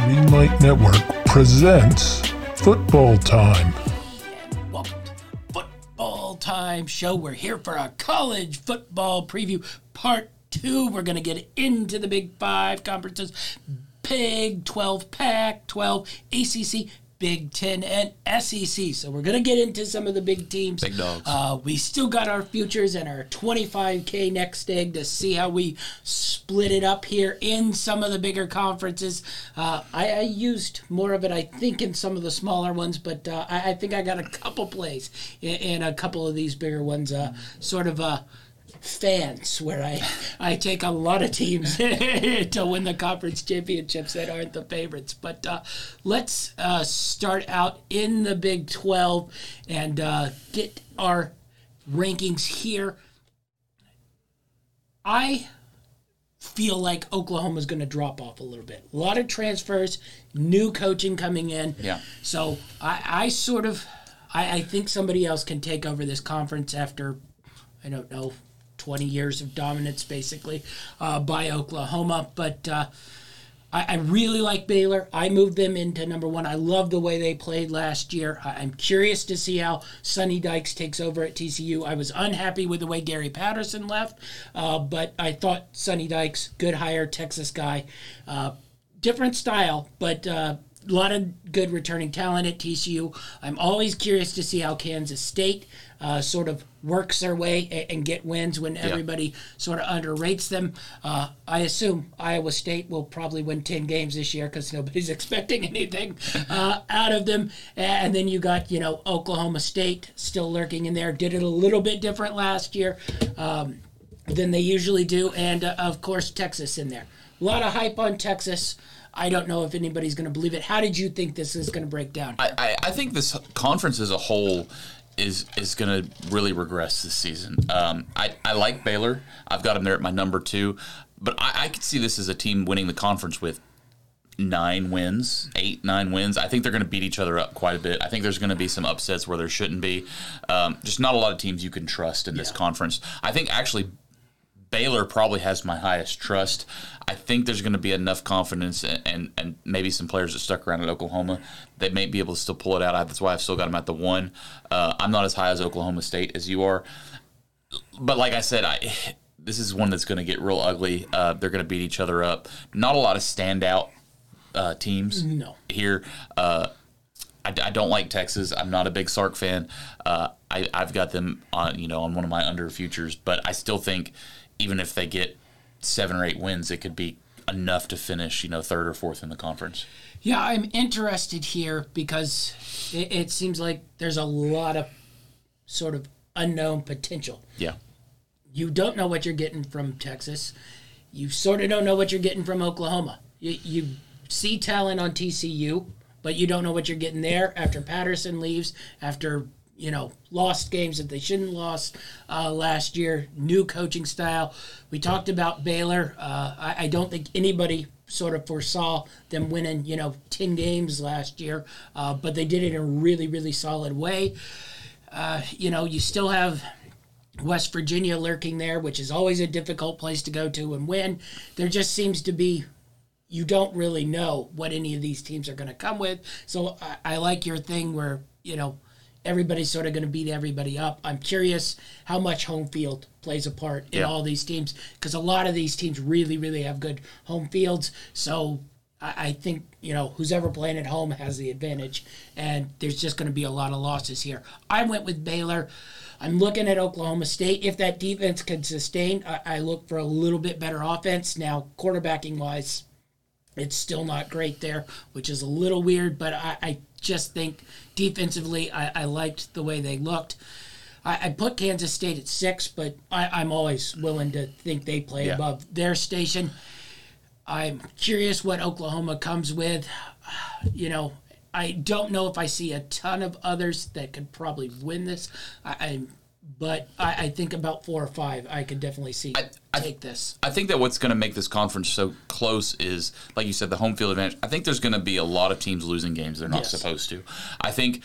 Greenlight Network presents Football Time. Football Time Show. We're here for our college football preview part two. We're going to get into the Big Five conferences Big 12, Pac 12, ACC, Big Ten, and SEC. So we're going to get into some of the big teams. Big dogs. Uh, we still got our futures and our 25K next egg to see how we split it up here in some of the bigger conferences. Uh, I, I used more of it, I think, in some of the smaller ones, but uh, I, I think I got a couple plays in, in a couple of these bigger ones. Uh, sort of uh, fans where I, I take a lot of teams to win the conference championships that aren't the favorites. But uh, let's uh, start out in the Big 12 and uh, get our rankings here. I feel like Oklahoma's going to drop off a little bit. A lot of transfers, new coaching coming in. Yeah. So I, I sort of, I, I think somebody else can take over this conference after, I don't know, 20 years of dominance basically uh, by Oklahoma. But uh, I, I, really like Baylor. I moved them into number one. I love the way they played last year. I, am curious to see how Sonny Dykes takes over at TCU. I was unhappy with the way Gary Patterson left, uh, but I thought Sonny Dykes, good hire, Texas guy. Uh, different style, but uh, a lot of good returning talent at TCU. I'm always curious to see how Kansas State uh, sort of works their way and, and get wins when yeah. everybody sort of underrates them. Uh, I assume Iowa State will probably win 10 games this year because nobody's expecting anything uh, out of them. And then you got, you know, Oklahoma State still lurking in there. Did it a little bit different last year um, than they usually do. And, uh, of course, Texas in there. A lot of hype on Texas. I don't know if anybody's going to believe it. How did you think this is going to break down? I, I, I think this conference as a whole is is going to really regress this season. Um, I, I like Baylor. I've got them there at my number two, but I, I could see this as a team winning the conference with nine wins, eight, nine wins. I think they're going to beat each other up quite a bit. I think there's going to be some upsets where there shouldn't be. Um, just not a lot of teams you can trust in this conference. I think actually Baylor probably has my highest trust. I think there's going to be enough confidence and, and, and, maybe some players that stuck around at Oklahoma that may be able to still pull it out. That's why I've still got them at the one. Uh, I'm not as high as Oklahoma State as you are, but like I said, I this is one that's going to get real ugly. Uh, they're going to beat each other up. Not a lot of standout uh, teams no. here. Uh, I, I, don't like Texas. I'm not a big Sark fan. Uh, I, have got them on you know on one of my under futures, but I still think even if they get seven or eight wins, it could be enough to finish, you know, third or fourth in the conference. Yeah, I'm interested here because it, it seems like there's a lot of sort of unknown potential. Yeah. You don't know what you're getting from Texas. You sort of don't know what you're getting from Oklahoma. You, you see talent on TCU, but you don't know what you're getting there after Patterson leaves, after you know, lost games that they shouldn't lost uh, last year. New coaching style. We talked about Baylor. Uh, I, I, don't think anybody sort of foresaw them winning, you know, ten games last year, uh, but they did it in a really, really solid way. Uh, you know, you still have. West Virginia lurking there, which is always a difficult place to go to and win. There just seems to be you don't really know what any of these teams are going to come with. So I, I, like your thing where you know everybody's sort of going to beat everybody up. I'm curious how much home field plays a part in yeah. all these teams because a lot of these teams really, really have good home fields. So I, I think you know who's ever playing at home has the advantage, and there's just going to be a lot of losses here. I went with Baylor. I'm looking at Oklahoma State. If that defense can sustain, I, I look for a little bit better offense. Now, quarterbacking wise, it's still not great there, which is a little weird, but I, I just think defensively, I, I liked the way they looked. I, I, put Kansas State at six, but I, am always willing to think they play yeah. above their station. I'm curious what Oklahoma comes with. You know, I don't know if I see a ton of others that could probably win this. I, I but I, I, think about four or five, I could definitely see I, I, take this. I think that what's going to make this conference so close is, like you said, the home field advantage. I think there's going to be a lot of teams losing games they're not yes. supposed to. I think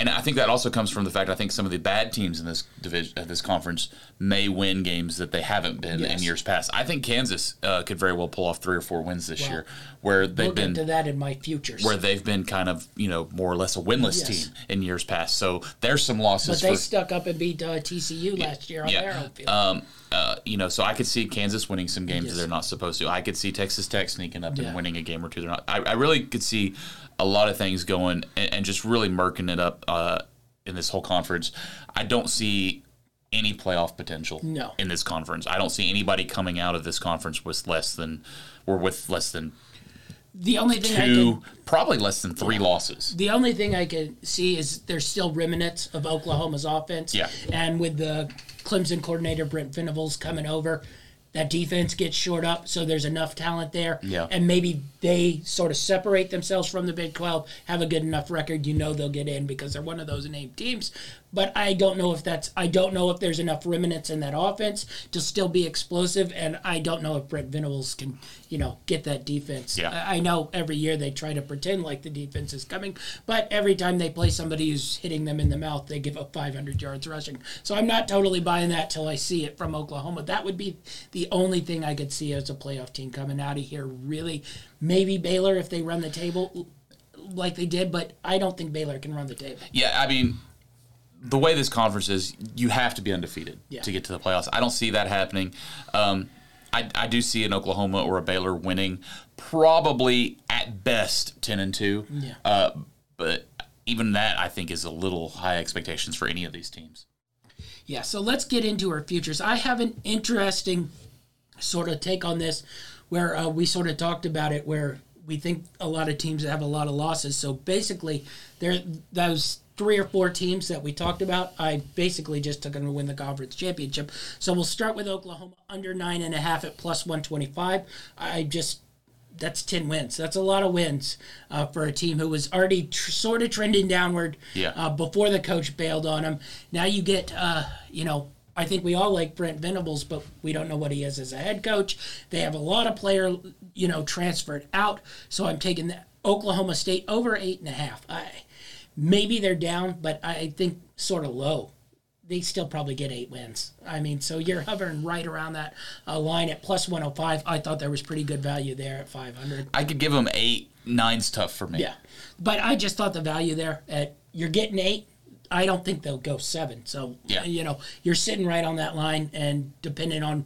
and I think that also comes from the fact I think some of the bad teams in this division, uh, this conference, may win games that they haven't been Yes. in years past. I think Kansas uh, could very well pull off three or four wins this Well, year, where they've We'll been to that in my futures. where they've been kind of you know more or less a winless Yes. team in years past. So there's some losses. but they for, stuck up and beat uh, TCU last year on their home field. um, uh, you know, so I could see Kansas winning some games Yes. that they're not supposed to. I could see Texas Tech sneaking up Yeah. and winning a game or two. They're not. I, I really could see a lot of things going and, and just really murking it up uh, in this whole conference. I don't see any playoff potential No. in this conference. I don't see anybody coming out of this conference with less than or with less than the only thing I two, can probably less than three losses. the only thing I can see is there's still remnants of Oklahoma's offense. Yeah. And with the Clemson coordinator Brent Venables coming over, that defense gets short up, so there's enough talent there. Yeah. And maybe they sort of separate themselves from the Big 12, have a good enough record, you know they'll get in because they're one of those named teams. But I don't know if that's I don't know if there's enough remnants in that offense to still be explosive, and I don't know if Brent Venables can, you know, get that defense. Yeah. I I know every year they try to pretend like the defense is coming, but every time they play somebody who's hitting them in the mouth, they give up 500 yards rushing. So I'm not totally buying that till I see it from Oklahoma. That would be the only thing I could see as a playoff team coming out of here. Really, maybe Baylor if they run the table like they did, but I don't think Baylor can run the table. Yeah, I mean, the way this conference is, you have to be undefeated Yeah. to get to the playoffs. I don't see that happening. Um, I, I do see an Oklahoma or a Baylor winning, probably at best ten and two. Yeah. Uh, but even that, I think, is a little high expectations for any of these teams. Yeah, so let's get into our futures. I have an interesting sort of take on this where uh, we sort of talked about it where we think a lot of teams have a lot of losses. So basically, there those three or four teams that we talked about, I basically just took them to win the conference championship. So we'll start with Oklahoma under nine and a half at plus one twenty five. I just that's 10 wins. That's a lot of wins uh, for a team who was already tr- sort of trending downward Yeah. uh, before the coach bailed on him. Now you get, uh, you know, I think we all like Brent Venables, but we don't know what he is as a head coach. They have a lot of player, you know, transferred out. So I'm taking the Oklahoma State over eight and a half. I, maybe they're down, but I think sort of low they still probably get eight wins. I mean, so you're hovering right around that uh, line at plus 105. I thought there was pretty good value there at 500. I could give them eight. Nine's tough for me. Yeah, but I just thought the value there at you're getting eight. I don't think they'll go seven. So Yeah. you know, you're sitting right on that line, and depending on.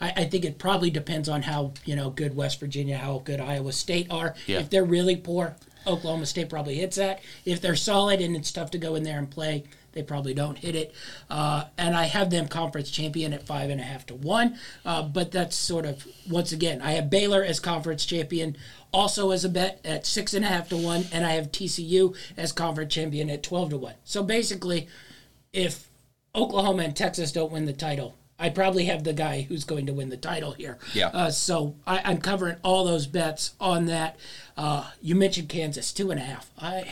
I, I think it probably depends on how you know good West Virginia, how good Iowa State are. Yeah. If they're really poor, Oklahoma State probably hits that. If they're solid and it's tough to go in there and play, they probably don't hit it. Uh, and I have them conference champion at five and a half to one. Uh, but that's sort of once again, I have Baylor as conference champion, also as a bet at six and a half to one, and I have TCU as conference champion at twelve to one. So basically, if Oklahoma and Texas don't win the title, I probably have the guy who's going to win the title here. Yeah. Uh, so I, I'm covering all those bets on that. Uh, you mentioned Kansas two and a half. I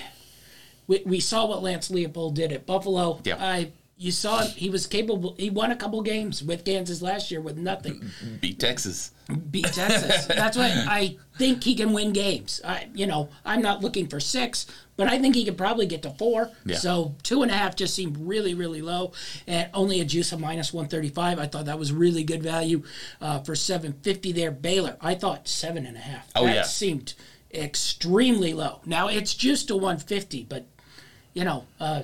we, we saw what Lance Leipold did at Buffalo. Yeah. I you saw him, he was capable. He won a couple games with Kansas last year with nothing. Beat Texas. Beat Texas. That's what I think he can win games. I you know I'm not looking for six, but I think he could probably get to four. Yeah. So two and a half just seemed really really low, and only a juice of minus one thirty five. I thought that was really good value uh, for seven fifty there. Baylor, I thought seven and a half. Oh, that yeah. seemed extremely low. Now it's just a one fifty, but you know. Uh,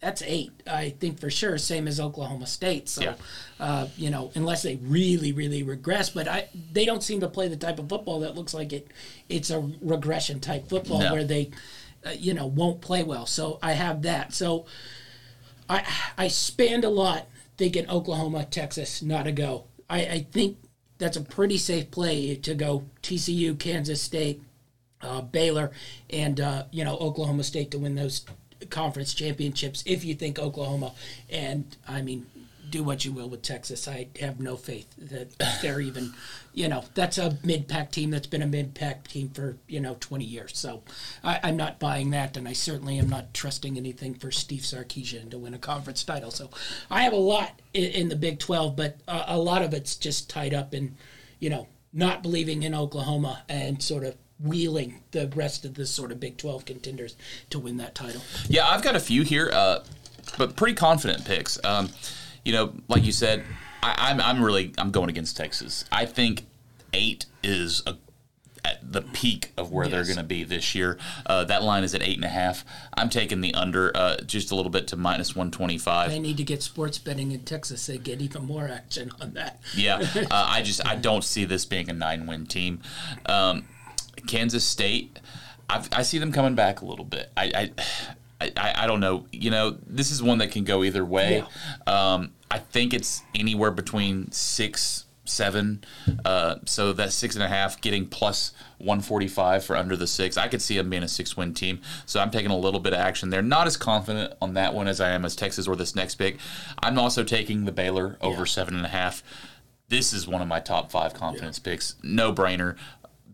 that's eight, I think for sure, same as Oklahoma State. So, Yeah. uh, you know, unless they really, really regress, but I they don't seem to play the type of football that looks like it. It's a regression type football No. where they, uh, you know, won't play well. So I have that. So I I spanned a lot thinking Oklahoma, Texas, not a go. I, I think that's a pretty safe play to go TCU, Kansas State, uh, Baylor, and uh, you know Oklahoma State to win those conference championships. If you think Oklahoma, and I mean, do what you will with Texas, I have no faith that they're even, you know, that's a mid-pack team that's been a mid-pack team for you know 20 years. So I, I'm not buying that, and I certainly am not trusting anything for Steve Sarkisian to win a conference title. So I have a lot in, in the Big 12, but uh, a lot of it's just tied up in, you know, not believing in Oklahoma and sort of wheeling the rest of the sort of Big 12 contenders to win that title. Yeah, I've got a few here, uh, but pretty confident picks. Um, you know, like you said, I, I'm I'm really I'm going against Texas. I think eight is a at the peak of where they're going to be this year. Uh, that line is at eight and a half. I'm taking the under uh, just a little bit to minus one twenty five. They need to get sports betting in Texas to get even more action on that. Yeah, uh, I just I don't see this being a nine win team. Um, Kansas State, I've, I see them coming back a little bit. I, I I I don't know. You know, this is one that can go either way. Um, I think it's anywhere between six. Seven, uh, so that's six and a half, getting plus 145 for under the six. I could see them being a six win team, so I'm taking a little bit of action there. Not as confident on that one as I am as Texas or this next pick. I'm also taking the Baylor over Yeah. seven and a half this is one of my top five confidence picks. No brainer.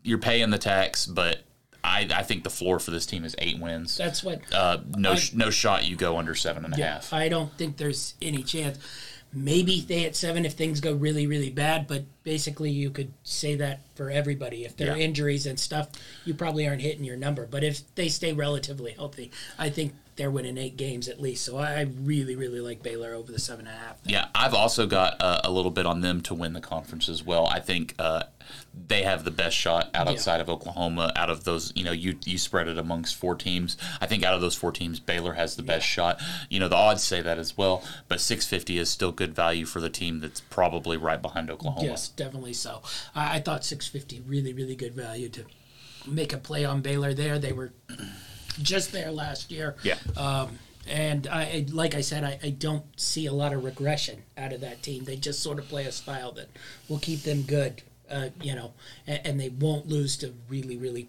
You're paying the tax, but I, I think the floor for this team is eight wins. That's what Uh, no, sh- no shot you go under seven and a half. I don't think there's any chance. Maybe they at seven if things go really, really bad, but basically you could say that for everybody. If there are injuries and stuff, you probably aren't hitting your number. But if they stay relatively healthy, I think they're winning eight games at least. So I really, really like Baylor over the seven and a half. Yeah, I've also got uh, a little bit on them to win the conference as well. I think uh, they have the best shot out outside of Oklahoma. Out of those, you know, you you spread it amongst four teams. I think out of those four teams, Baylor has the best shot. You know, the odds say that as well, but 650 is still good value for the team that's probably right behind Oklahoma. Yes, definitely so. I, I thought 650 really, really good value to make a play on Baylor there. They were just there last year. Yeah. Um, and I, like I said, I, I don't see a lot of regression out of that team. They just sort of play a style that will keep them good, uh, you know, and, and they won't lose to really, really,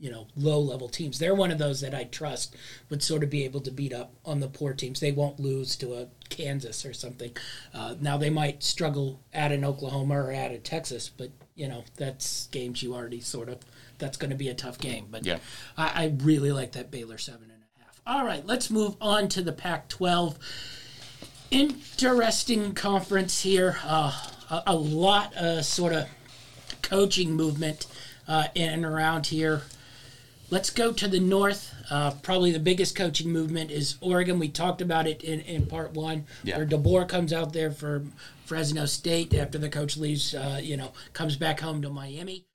you know, low level teams. They're one of those that I trust would sort of be able to beat up on the poor teams. They won't lose to a Kansas or something. Uh, now they might struggle at an Oklahoma or at a Texas, but you know that's games you already sort of. That's going to be a tough game, but Yeah. I, I really like that Baylor seven and a half. All right, let's move on to the Pac-12. Interesting conference here. Uh, a, a lot of sort of coaching movement uh, in and around here. Let's go to the north. Uh, probably the biggest coaching movement is Oregon. We talked about it in, in part one, Yeah. where DeBoer comes out there for Fresno State after the coach leaves, uh, you know, comes back home to Miami.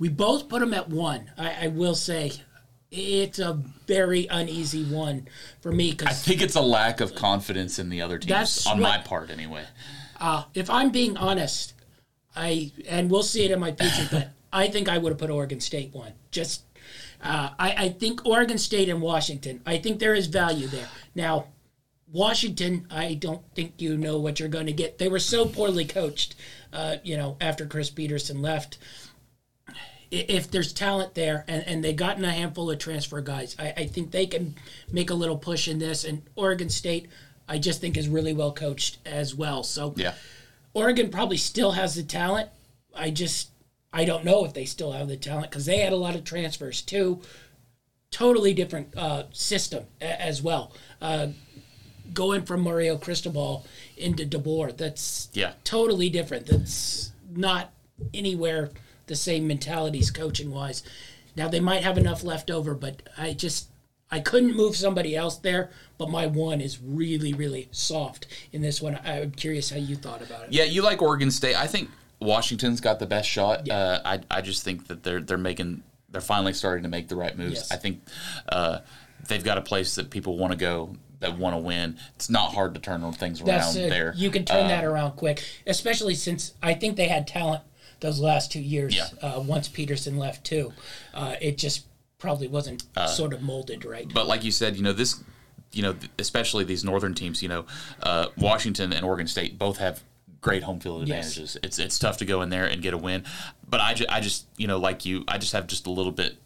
We both put them at one. I, I will say it's a very uneasy one for me Cause I think it's a lack of confidence in the other teams on my part, anyway. if I'm being honest, I and we'll see it in my future, but I think I would have put Oregon State one. Just uh, I, I think Oregon State and Washington. I think there is value there. Now, Washington, I don't think you know what you're going to get. They were so poorly coached, uh, you know, after Chris Petersen left. If there's talent there, and, and they gotten a handful of transfer guys, I, I think they can make a little push in this. And Oregon State, I just think is really well coached as well. So Yeah. Oregon probably still has the talent. I just I don't know if they still have the talent because they had a lot of transfers too. Totally different uh, system a- as well. Uh, going from Mario Cristobal into DeBoer, that's Yeah. totally different. That's not anywhere the same mentalities coaching wise. Now they might have enough left over, but I just I couldn't move somebody else there. But my one is really really soft in this one. I'm curious how you thought about it. Yeah, you like Oregon State. I think Washington's got the best shot. Uh, I I just think that they're they're making they're finally starting to make the right moves. Yes. I think uh, they've got a place that people want to go that want to win. It's not hard to turn things around it. there. You can turn Uh, that around quick, especially since I think they had talent those last two years. Yeah. Uh, once Petersen left too, uh, it just probably wasn't Uh, sort of molded right. But like you said, you know this, you know, especially these northern teams. You know, uh, Washington and Oregon State both have great home field Yes. advantages. It's it's tough to go in there and get a win. But I, ju- I just you know like you, I just have just a little bit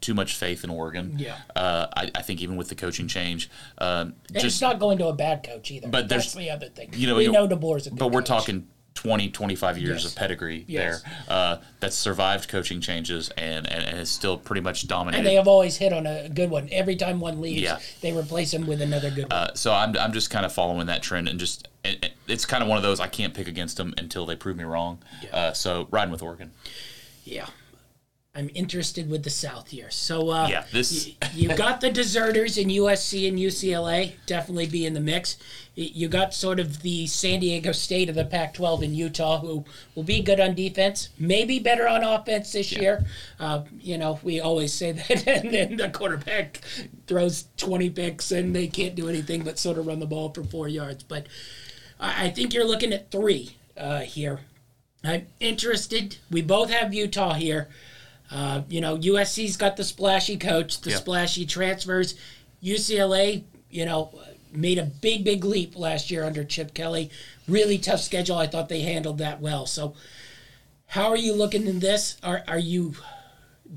too much faith in Oregon. Yeah. Uh, I, I think even with the coaching change, um, And just it's not going to a bad coach either. But there's- that's the other thing. you know, we you- know DeBoer's a good but we're coach. talking 20, 25 years Yes. of pedigree Yes. there uh, that's survived coaching changes and, and, and is still pretty much dominated. And they have always hit on a good one. Every time one leaves, Yeah. they replace him with another good one. Uh, so I'm, I'm just kind of following that trend and just it, it- it's kind of one of those I can't pick against them until they prove me wrong. Uh, so riding with Oregon. yeah. I'm interested with the South here. So uh, Yeah, this- y- you got the deserters in USC and UCLA definitely be in the mix. You got sort of the San Diego State of the Pac-12 in Utah, who will be good on defense, maybe better on offense this year. Uh, you know, we always say that, and then the quarterback throws 20 picks and they can't do anything but sort of run the ball for four yards. But I, I think you're looking at three uh, here. I'm interested. We both have Utah here. Uh, you know, USC's got the splashy coach, the Yeah. splashy transfers. UCLA, you know, made a big, big leap last year under Chip Kelly. Really tough schedule. I thought they handled that well. So, how are you looking in this? Are are you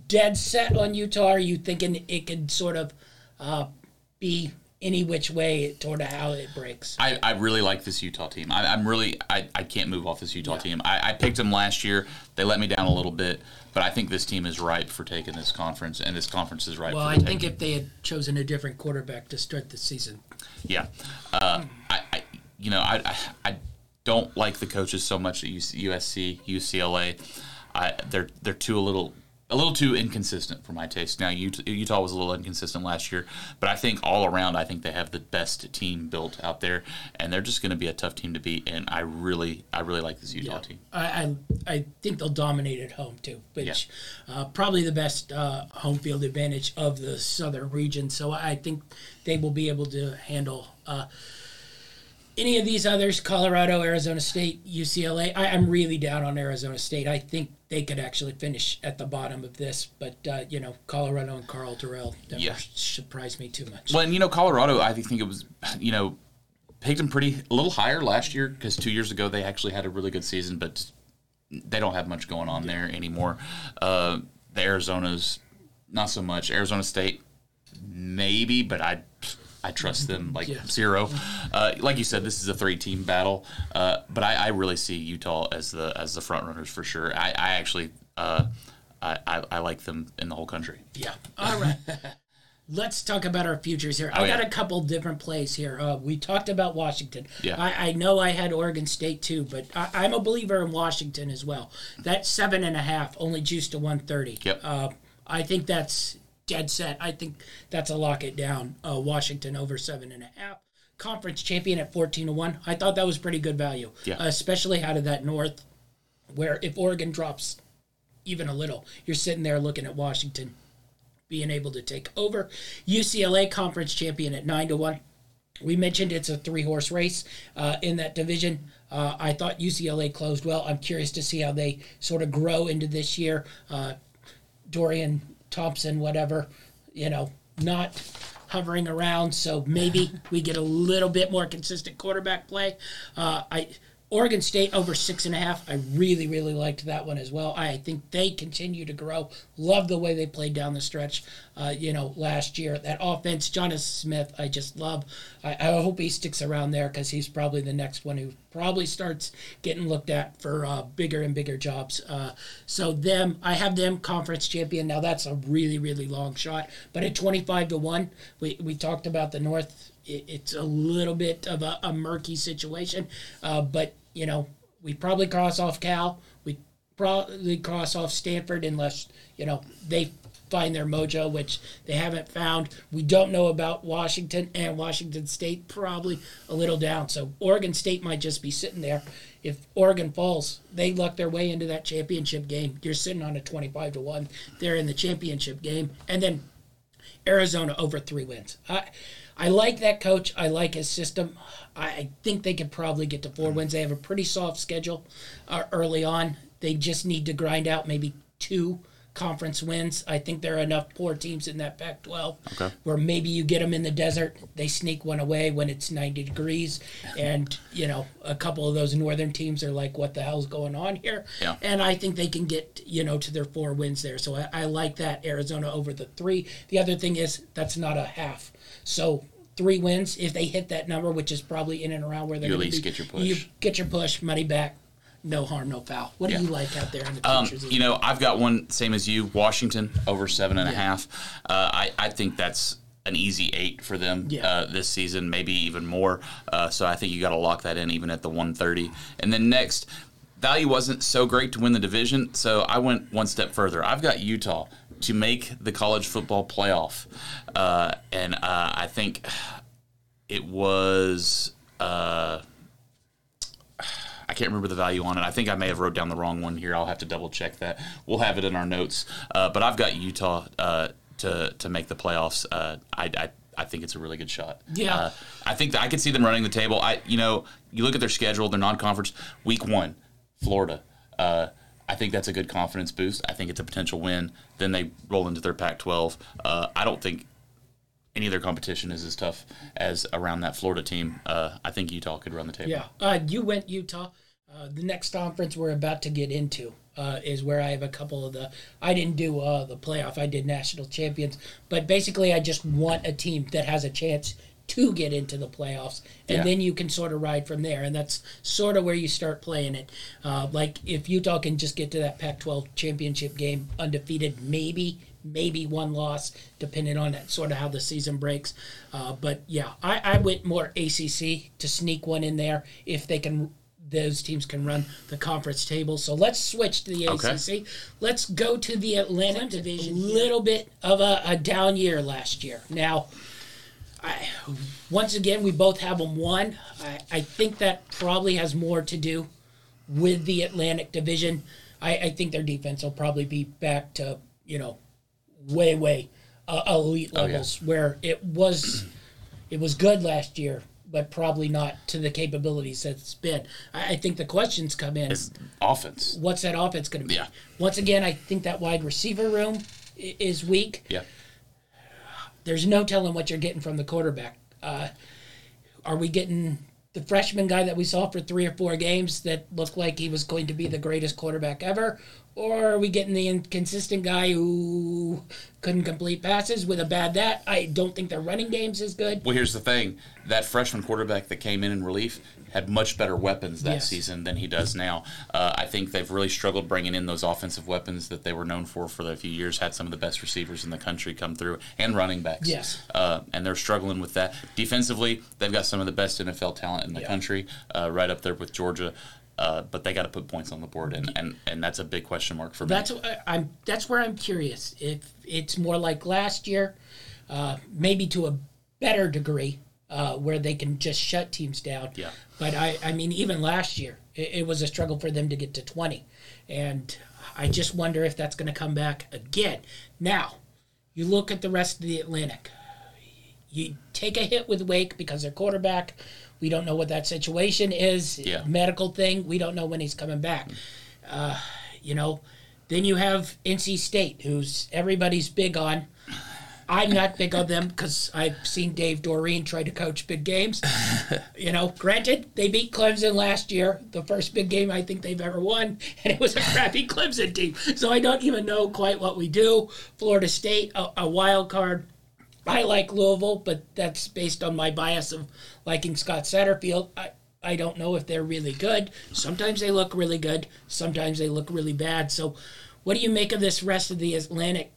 dead set on Utah? Are you thinking it could sort of uh, be any which way toward how it breaks? I, I really like this Utah team. I, I'm really I, I can't move off this Utah team. I, I picked them last year. They let me down a little bit, but I think this team is ripe for taking this conference, and this conference is ripe. Well, I think if they had chosen a different quarterback to start the season, Yeah, uh, I, I, you know, I, I, I don't like the coaches so much at USC, UCLA. I, they're they're too a little a little too inconsistent for my taste. Now Utah, Utah was a little inconsistent last year, but I think all around, I think they have the best team built out there, and they're just going to be a tough team to beat. And I really, I really like this Utah team. I, I I think they'll dominate at home too, which uh, probably the best uh, home field advantage of the southern region. So I think they will be able to handle uh, any of these others: Colorado, Arizona State, UCLA. I, I'm really down on Arizona State. I think they could actually finish at the bottom of this, but uh, you know, Colorado and Karl Dorrell never Yeah. surprised me too much. Well, and you know, Colorado, I think it was, you know, picked them pretty a little higher last year because two years ago they actually had a really good season, but they don't have much going on there anymore. Uh, the Arizona's not so much. Arizona State, maybe, but I. I trust them like Yeah. zero. Uh, like you said, this is a three-team battle, uh, but I, I really see Utah as the as the front runners for sure. I, I actually uh, I, I, I like them in the whole country. Yeah. All right. Let's talk about our futures here. I Oh, got yeah. a couple different plays here. Uh, we talked about Washington. Yeah. I, I know I had Oregon State too, but I, I'm a believer in Washington as well. That seven and a half only juiced to 130. Yep. Uh, I think that's dead set. I think that's a lock it down. Uh, Washington over seven and a half. Conference champion at 14 to 1. I thought that was pretty good value. Yeah. Uh, especially out of that North, where if Oregon drops even a little, you're sitting there looking at Washington being able to take over. UCLA conference champion at nine to one. We mentioned it's a three horse race uh, in that division. Uh, I thought UCLA closed well. I'm curious to see how they sort of grow into this year. Uh, Dorian Thompson, whatever, you know, not hovering around. So maybe we get a little bit more consistent quarterback play. Uh, I Oregon State over six and a half. I really, really liked that one as well. I think they continue to grow. Love the way they played down the stretch. Uh, you know, last year that offense, Jonas Smith, I just love. I, I hope he sticks around there because he's probably the next one who probably starts getting looked at for uh, bigger and bigger jobs. Uh, so them, I have them conference champion. Now that's a really, really long shot, but at twenty five to one, we we talked about the North it, it's a little bit of a, a murky situation. Uh, but you know, we probably cross off Cal. We probably cross off Stanford unless you know they find their mojo, which they haven't found. We don't know about Washington and Washington State. Probably a little down. So Oregon State might just be sitting there. If Oregon falls, they luck their way into that championship game. You're sitting on a 25 to one. They're in the championship game, and then Arizona over three wins. I I like that coach. I like his system. I think they could probably get to four wins. They have a pretty soft schedule uh, early on. They just need to grind out maybe two conference wins. I think there are enough poor teams in that Pac-12 Okay. where maybe you get them in the desert, they sneak one away when it's 90 degrees, and you know a couple of those northern teams are like, "What the hell's going on here?" Yeah. And I think they can get you know to their four wins there. So I, I like that Arizona over the three. The other thing is that's not a half. So three wins if they hit that number, which is probably in and around where they're You at least be, get your push. You get your push, money back, no harm, no foul. What do you like out there in the Um, you know, I've got one same as you. Washington over seven and a half. Uh, I I think that's an easy eight for them Yeah. uh, this season, maybe even more. Uh, so I think you got to lock that in even at the one thirty. And then next, value wasn't so great to win the division, so I went one step further. I've got Utah to make the college football playoff, uh, and uh, I think it was. I can't remember the value on it. I think I may have wrote down the wrong one here. I'll have to double check that. We'll have it in our notes. Uh, but I've got Utah uh, to to make the playoffs. Uh, I, I I think it's a really good shot. Yeah. Uh, I think that I could see them running the table. I you know you look at their schedule, their non-conference week one, Florida. Uh, I think that's a good confidence boost. I think it's a potential win. Then they roll into their Pac-12. Uh, I don't think any other competition is as tough as around that Florida team. Uh, I think Utah could run the table. Yeah, uh, you went Utah. Uh, the next conference we're about to get into uh, is where I have a couple of the. I didn't do uh, the playoff. I did national champions, but basically, I just want a team that has a chance to get into the playoffs, and Yeah. then you can sort of ride from there. And that's sort of where you start playing it. Uh, like if Utah can just get to that Pac-12 championship game undefeated, maybe maybe one loss, depending on that, sort of how the season breaks. Uh, but yeah, I, I went more ACC to sneak one in there if they can. Those teams can run the conference table. So let's switch to the Okay. ACC. Let's go to the Atlantic Division. A little bit of a, a down year last year. Now, I, once again, we both have them one. I, I think that probably has more to do with the Atlantic Division. I, I think their defense will probably be back to, you know, way, way uh, elite Oh, yeah. levels where it was it was good last year, but probably not to the capabilities that it's been. I, I think the questions come in It's offense. what's that offense going to be? Yeah. Once again, I think that wide receiver room is weak Yeah. there's no telling what you're getting from the quarterback. Uh, are we getting the freshman guy that we saw for three or four games that looked like he was going to be the greatest quarterback ever? Or are we getting the inconsistent guy who couldn't complete passes with a bad that? I don't think their running game's as good. Well, here's the thing: that freshman quarterback that came in in relief had much better weapons that Yes. season than he does now. Uh, I think they've really struggled bringing in those offensive weapons that they were known for for the few years. Had some of the best receivers in the country come through and running backs. Yes. uh, and they're struggling with that. Defensively, they've got some of the best NFL talent in the Yeah. country, uh, right up there with Georgia. Uh, but they got to put points on the board, and, and, and that's a big question mark for me. That's I- I'm. That's where I'm curious if it's more like last year, uh, maybe to a better degree, uh, where they can just shut teams down. Yeah. But I, I mean, even last year, it, it was a struggle for them to get to 20, and I just wonder if that's going to come back again. Now, you look at the rest of the Atlantic. You take a hit with Wake because their quarterback. We don't know what that situation is. Yeah. Medical thing. We don't know when he's coming back uh, you know. Then you have NC State, who's everybody's big on. I'm not big on them because I've seen Dave Doeren try to coach big games. you know, granted, they beat Clemson last year, the first big game I think they've ever won, and it was a crappy Clemson team. So I don't even know quite what we do. Florida State, a, a wild card. I like Louisville, but that's based on my bias of liking Scott Satterfield. I, I don't know if they're really good. Sometimes they look really good. Sometimes they look really bad. So, what do you make of this rest of the Atlantic?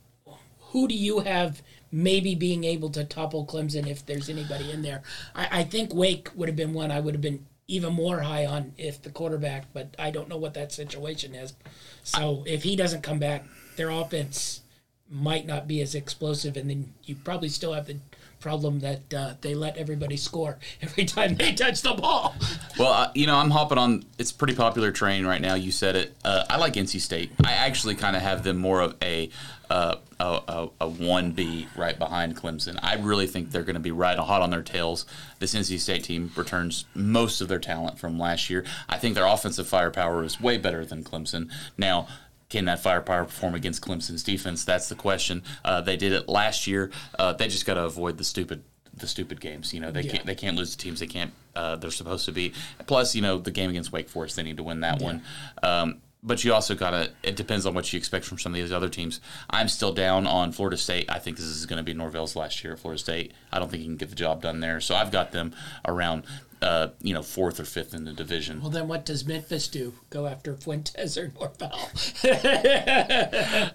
Who do you have maybe being able to topple Clemson if there's anybody in there? I, I think Wake would have been one I would have been even more high on if the quarterback, but I don't know what that situation is. So, if he doesn't come back, their offense might not be as explosive, and then you probably still have the problem that uh, they let everybody score every time they touch the ball. Well, uh, you know, I'm hopping on. It's pretty popular train right now. You said it. Uh, I like NC State. I actually kind of have them more of a uh, a, a, a one B right behind Clemson. I really think they're going to be right hot on their tails. This NC State team returns most of their talent from last year. I think their offensive firepower is way better than Clemson. Now. Can that firepower perform against Clemson's defense? That's the question. Uh, they did it last year. Uh, they just got to avoid the stupid the stupid games. You know, they Yeah. can't they can't lose to teams they can't uh, they're supposed to be. Plus, you know, the game against Wake Forest, they need to win that one. Um, but you also gotta. It depends on what you expect from some of these other teams. I'm still down on Florida State. I think this is going to be Norvell's last year at Florida State. I don't think he can get the job done there. So I've got them around, uh, you know, fourth or fifth in the division. Well, then what does Memphis do? Go after Fuentes or Norvell?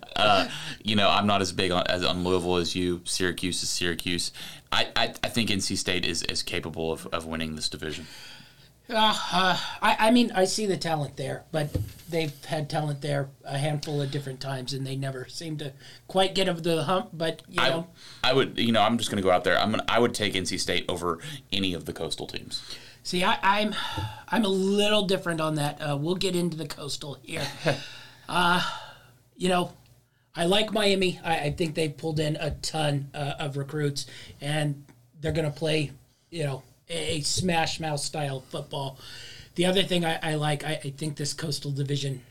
you know, I'm not as big on as on Louisville as you. Syracuse is Syracuse. I, I, I think NC State is, is capable of, of winning this division. Uh, uh, I, I mean, I see the talent there, but they've had talent there a handful of different times, and they never seem to quite get over the hump. But you I, know, I would, you know, I'm just going to go out there. I'm gonna, I would take NC State over any of the coastal teams. see, I, I'm I'm a little different on that. Uh, we'll get into the coastal here. uh, you know, I like Miami. I, I think they pulled in a ton uh, of recruits, and they're going to play, you know, a, smash mouth style football. The other thing I, I like, I, I think this coastal division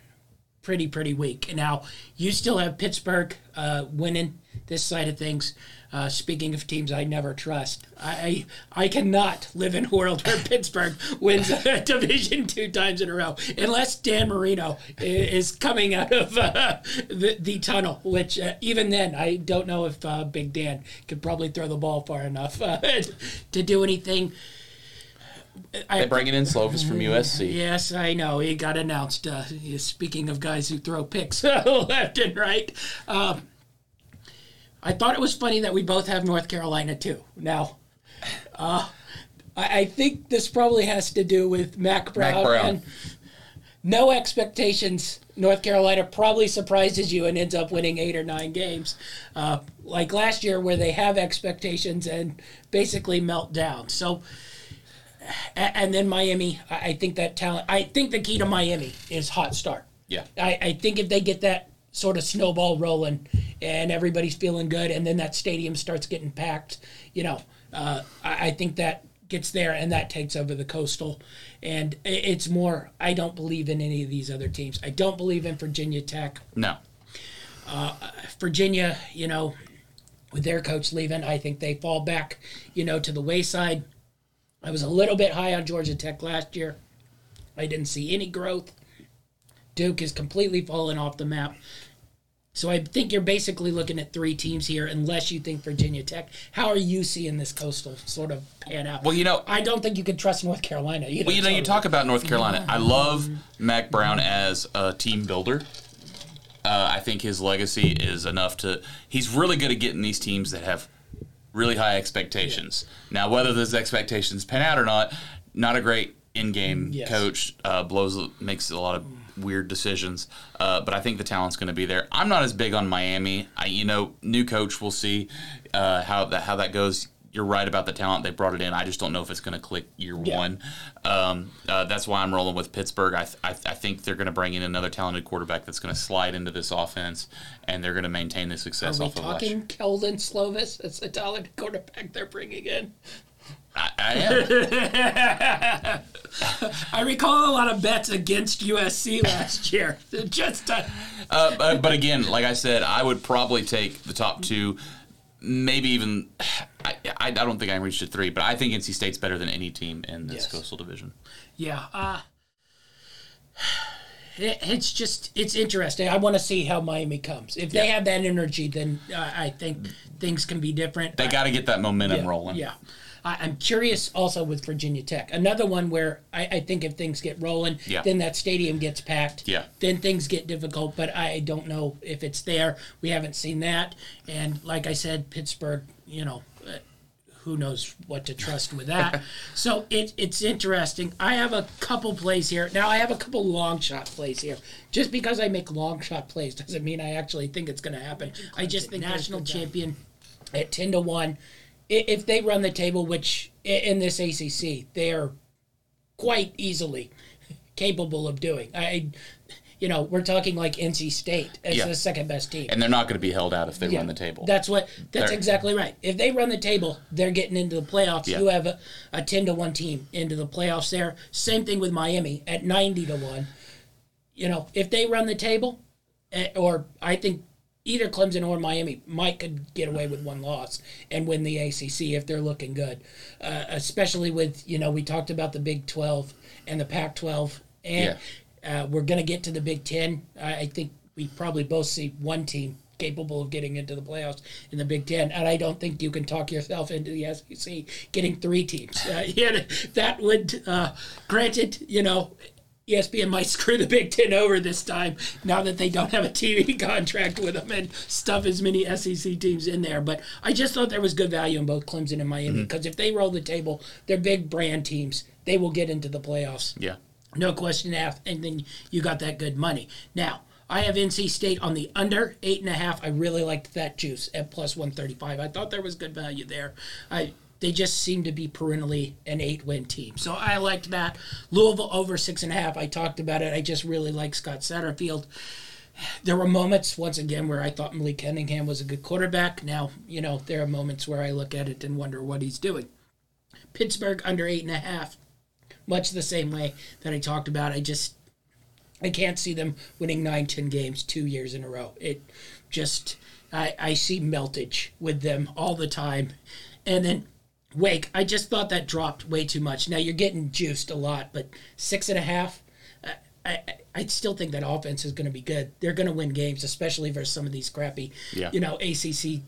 pretty pretty weak. Now you still have Pittsburgh uh, winning this side of things. Uh, speaking of teams I never trust, I I cannot live in a world where Pittsburgh wins a division two times in a row, unless Dan Marino is coming out of uh, the the tunnel. Which uh, even then, I don't know if uh, Big Dan could probably throw the ball far enough uh, to do anything. They bringing in Slovis from USC. Yes, I know. He got announced. Uh, speaking of guys who throw picks left and right, um, I thought it was funny that we both have North Carolina too. Now, uh, I, I think this probably has to do with Mack Brown. Brown. And no expectations. North Carolina probably surprises you and ends up winning eight or nine games, uh, like last year where they have expectations and basically melt down. So and then Miami, I I think that talent. I think the key to Miami is hot start. Yeah. I, I think if they get that sort of snowball rolling and everybody's feeling good, and then that stadium starts getting packed, you know, uh, I, I think that gets there and that takes over the coastal. And i- it's more, I don't believe in any of these other teams. I don't believe in Virginia Tech. No. Virginia, you know, with their coach leaving, I think they fall back, you know, to the wayside. I was a little bit high on Georgia Tech last year. I didn't see any growth. Duke has completely fallen off the map. So I think you're basically looking at three teams here, unless you think Virginia Tech. How are you seeing this coastal sort of pan out? Well, you know, I don't think you can trust North Carolina either. Well, you know, you talk about North Carolina. I love Mack Brown as a team builder. Uh, I think his legacy is enough to. He's really good at getting these teams that have really high expectations. Now, whether those expectations pan out or not, not a great in-game Yes. coach. Uh, blows makes a lot of weird decisions, uh, but I think the talent's going to be there. I'm not as big on Miami. I, you know, new coach. We'll see uh, how that how that goes. You're right about the talent. They brought it in. I just don't know if it's going to click year Yeah. one. Um, uh, that's why I'm rolling with Pittsburgh. I, th- I, th- I think they're going to bring in another talented quarterback that's going to slide into this offense, and they're going to maintain the success Are we off of talking Kedon Slovis as the talented quarterback they're bringing in? I, I am. I recall a lot of bets against USC last year. Just uh, Uh, but, but again, like I said, I would probably take the top two, maybe even. I, I, I don't think I reached a three, but I think NC State's better than any team in this Yes. Coastal Division. yeah. Uh, it, it's just it's interesting. I want to see how Miami comes. If they Yeah. have that energy, then uh, I think things can be different. They got to get that momentum yeah, rolling. Yeah. I, I'm curious also with Virginia Tech. Another one where I, I think if things get rolling, Yeah. then that stadium gets packed. Yeah. Then things get difficult, but I don't know if it's there. We haven't seen that. And like I said, Pittsburgh, you know, uh, who knows what to trust with that. so it, it's interesting. I have a couple plays here. Now I have a couple long shot plays here. Just because I make long shot plays doesn't mean I actually think it's going to happen. I just think national champion at 10 to 1 I- if they run the table which in this ACC they're quite easily capable of doing I you know we're talking like NC State as Yeah. the second best team And they're not going to be held out if they run the table. that's what. That's They're- exactly right. If they run the table, they're getting into the playoffs. Yeah. You have a, a ten to one team into the playoffs. There. Same thing with Miami at ninety to one. You know, if they run the table, eh, or I think either Clemson or Miami might could get away with one loss and win the ACC if they're looking good. Uh, especially with you know we talked about the Big Twelve and the Pac twelve, and uh, we're gonna get to the Big Ten. I, I think we probably both see one team capable of getting into the playoffs in the Big Ten, and I don't think you can talk yourself into the SEC getting three teams. Uh, yeah, that would, uh, granted, you know, ESPN might screw the Big Ten over this time now that they don't have a TV contract with them and stuff as many SEC teams in there. But I just thought there was good value in both Clemson and Miami mm-hmm. because if they roll the table, they're big brand teams. They will get into the playoffs. Yeah. No question asked. And then you got that good money. Now, I have NC State on the under eight and a half. I really liked that juice at plus one thirty five. I thought there was good value there. I they just seem to be perennially an eight win team. So I liked that. Louisville over six and a half. I talked about it. I just really like Scott Satterfield. There were moments, once again, where I thought Malik Cunningham was a good quarterback. Now, you know, there are moments where I look at it and wonder what he's doing. Pittsburgh under eight and a half, much the same way that I talked about. I just I can't see them winning nine, ten games two years in a row. It just I, I see meltage with them all the time. And then Wake, I just thought that dropped way too much. Now you're getting juiced a lot, but six and a half. I, I, I still think that offense is going to be good. They're going to win games, especially versus some of these crappy, Yeah. you know, ACC.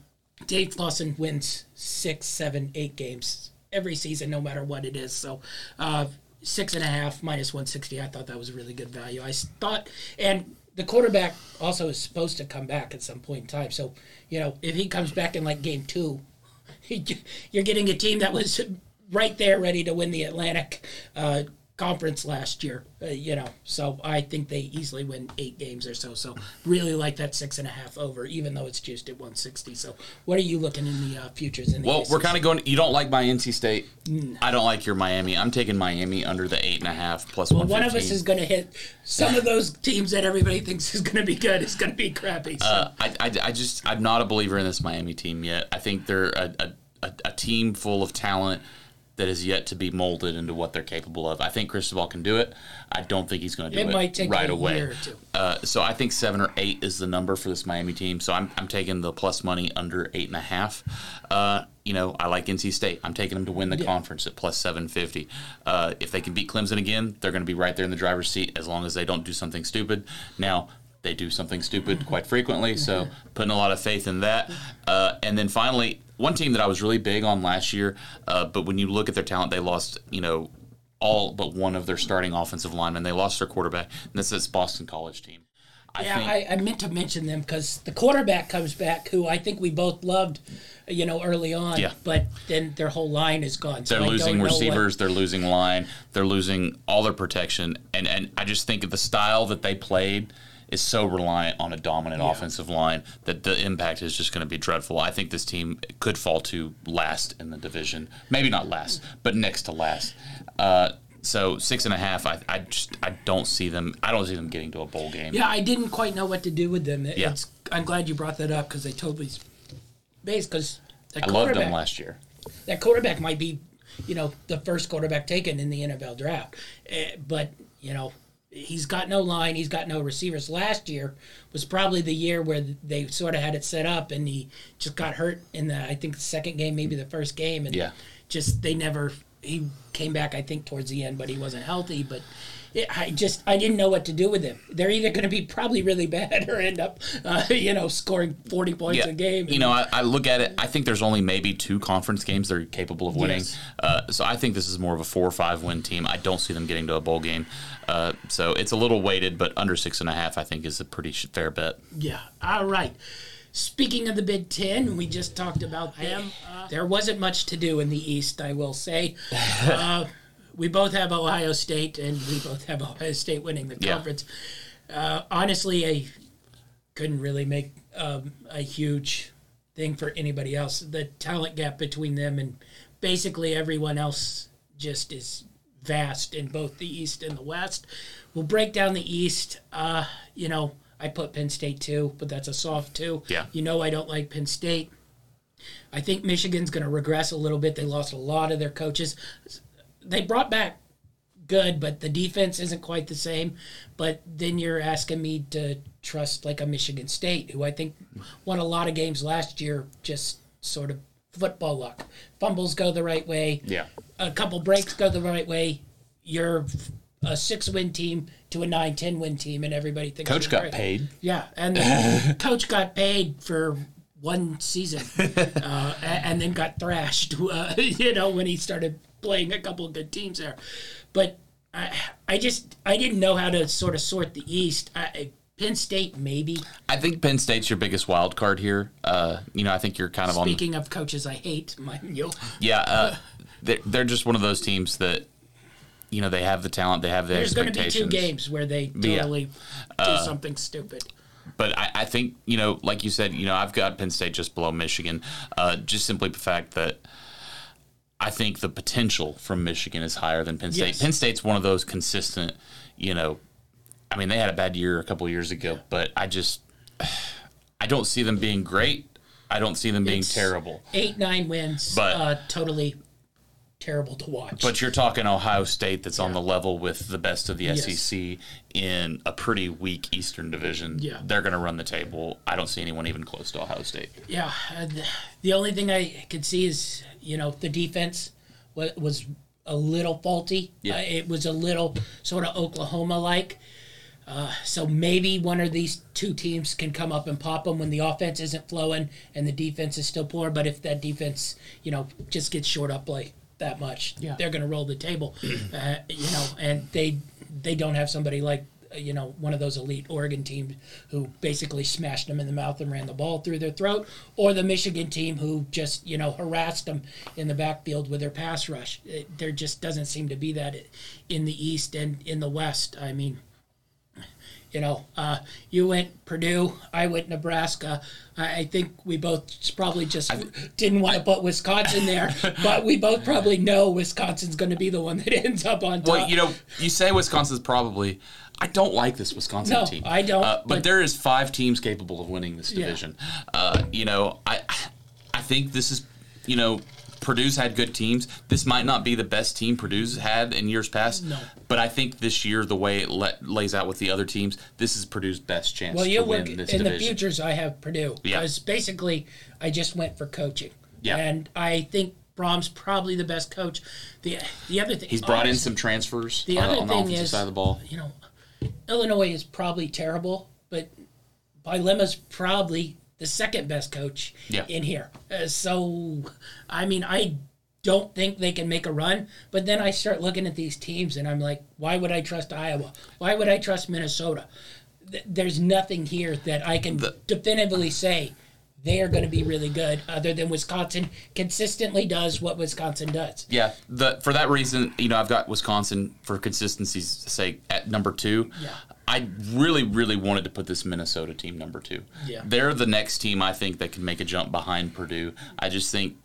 Dave Clawson wins six, seven, eight games every season, no matter what it is. So, uh, six and a half minus 160. I thought that was a really good value. I thought, and the quarterback also is supposed to come back at some point in time. So, you know, if he comes back in like game two, you're getting a team that was right there ready to win the Atlantic uh, Conference last year. Uh, you know, so I think they easily win eight games or so. So really like that six and a half over, even though it's just at 160. So what are you looking in the uh, futures in the Well, we're kind of going. You don't like my NC State. Mm. I don't like your Miami. I'm taking Miami under the eight and a half plus Well, one one of us is going to hit some of those teams that everybody thinks is going to be good. Is going to be crappy. So. Uh, I, I, I just I'm not a believer in this Miami team yet. I think they're a, a, a, a team full of talent that is yet to be molded into what they're capable of. I think Cristobal can do it. I don't think he's going to do It might take right away. year or two. Uh, so I think seven or eight is the number for this Miami team. So I'm, I'm taking the plus money under eight and a half. Uh, you know, I like NC State. I'm taking them to win the conference at plus 750. Uh, if they can beat Clemson again, they're going to be right there in the driver's seat as long as they don't do something stupid. Now, they do something stupid quite frequently, so putting a lot of faith in that. Uh, and then finally, one team that I was really big on last year, uh, but when you look at their talent, they lost, you know, all but one of their starting offensive linemen. They lost their quarterback, and this Boston College team. I Yeah, I, I meant to mention them because the quarterback comes back, who I think we both loved, you know, early on. Yeah. But then their whole line is gone. So they're I losing know what- receivers, they're losing line, they're losing all their protection, and and I just think of the style that they played is so reliant on a dominant offensive line that the impact is just going to be dreadful. I think this team could fall to last in the division, maybe not last, but next to last. Uh, so six and a half, I, I just I don't see them. I don't see them getting to a bowl game. Yeah, I didn't quite know what to do with them. It- Yeah. It's, I'm glad you brought that up because they totally based because I loved them last year. that quarterback might be, you know, the first quarterback taken in the NFL draft. Eh, but you know, he's got no line. He's got no receivers. Last year was probably the year where they sort of had it set up, and he just got hurt in the I think the second game, maybe the first game, and Yeah. just they never. He came back, I think, towards the end, but he wasn't healthy. But I just I didn't know what to do with them. They're either going to be probably really bad or end up, uh, you know, scoring forty points a game. You know, I, I look at it. I think there's only maybe two conference games they're capable of winning. Yes. Uh, so I think this is more of a four or five win team. I don't see them getting to a bowl game. Uh, so it's a little weighted, but under six and a half, I think, is a pretty fair bet. Yeah. All right. Speaking of the Big Ten, we just talked about them. there wasn't much to do in the East, I will say. we both have Ohio State, and we both have Ohio State winning the Yeah. conference. Uh, honestly, I couldn't really make um, a huge thing for anybody else. The talent gap between them and basically everyone else just is vast in both the East and the West. We'll break down the East. Uh, you know, I put Penn State too, but that's a soft two. Yeah. You know, I don't like Penn State. I think Michigan's going to regress a little bit. They lost a lot of their coaches. They brought back good, but the defense isn't quite the same. But then you're asking me to trust like a Michigan State, who I think won a lot of games last year, just sort of football luck. Fumbles go the right way. Yeah. A couple breaks go the right way. You're a six win team to a nine, 10 win team, and everybody thinks Coach got great. paid. Yeah, and coach got paid for one season, uh, and then got thrashed. Uh, you know when he started playing a couple of good teams there, but I, I just I didn't know how to sort of sort the East. I, Penn State maybe. I think Penn State's your biggest wild card here. Uh, you know, I think you're kind of on. Speaking of coaches, I hate you. Yeah, uh, they're, they're just one of those teams that, you know, they have the talent, they have the There's going to be two games where they Yeah. totally do something stupid. But I, I think, you know, like you said, you know, I've got Penn State just below Michigan, uh, just simply the fact that I think the potential from Michigan is higher than Penn State. Yes. Penn State's one of those consistent, you know, I mean, they had a bad year a couple years ago, but I just, I don't see them being great. I don't see them being It's- terrible. Eight nine wins, But- uh, totally terrible to watch. But you're talking Ohio State that's on the level with the best of the Yes. SEC in a pretty weak Eastern Division. Yeah. They're going to run the table. I don't see anyone even close to Ohio State. yeah, the, only thing I could see is you know the defense was, was a little faulty. Yeah. Uh, it was a little sort of Oklahoma like. Uh, so maybe one of these two teams can come up and pop them when the offense isn't flowing and the defense is still poor. But if that defense, you know, just gets short up like that much, Yeah. they're going to roll the table. uh, you know, and they they don't have somebody like uh, you know one of those elite Oregon teams who basically smashed them in the mouth and ran the ball through their throat, or the Michigan team who just you know harassed them in the backfield with their pass rush. It, there just doesn't seem to be that in the East and in the West. I mean you know, uh, you went Purdue, I went Nebraska. I, I think we both probably just didn't want to put Wisconsin there, but we both probably know Wisconsin's going to be the one that ends up on top. Well, you know, you say Wisconsin's probably. I don't like this Wisconsin No, team. I don't, Uh, but, but- there is five teams capable of winning this Yeah. division. Uh, you know, I I think this is you know. Purdue's had good teams. This might not be the best team Purdue's had in years past, No. but I think this year, the way it let, lays out with the other teams, this is Purdue's best chance well, you win look in the futures. I have Purdue Yeah. because basically I just went for coaching. Yeah. and I think Brohm's probably the best coach. The the other thing He's brought in some transfers The on, other on the thing offensive is, side of the ball. you know, Illinois is probably terrible, but Bielema's probably the second best coach Yeah. in here. Uh, so, I mean, I don't think they can make a run. But then I start looking at these teams, and I'm like, why would I trust Iowa? Why would I trust Minnesota? Th- There's nothing here that I can definitively say they are going to be really good, other than Wisconsin consistently does what Wisconsin does. Yeah, the for that reason, you know, I've got Wisconsin for consistency's sake at number two. Yeah. I really, really wanted to put this Minnesota team number two. Yeah. They're the next team I think that can make a jump behind Purdue. I just think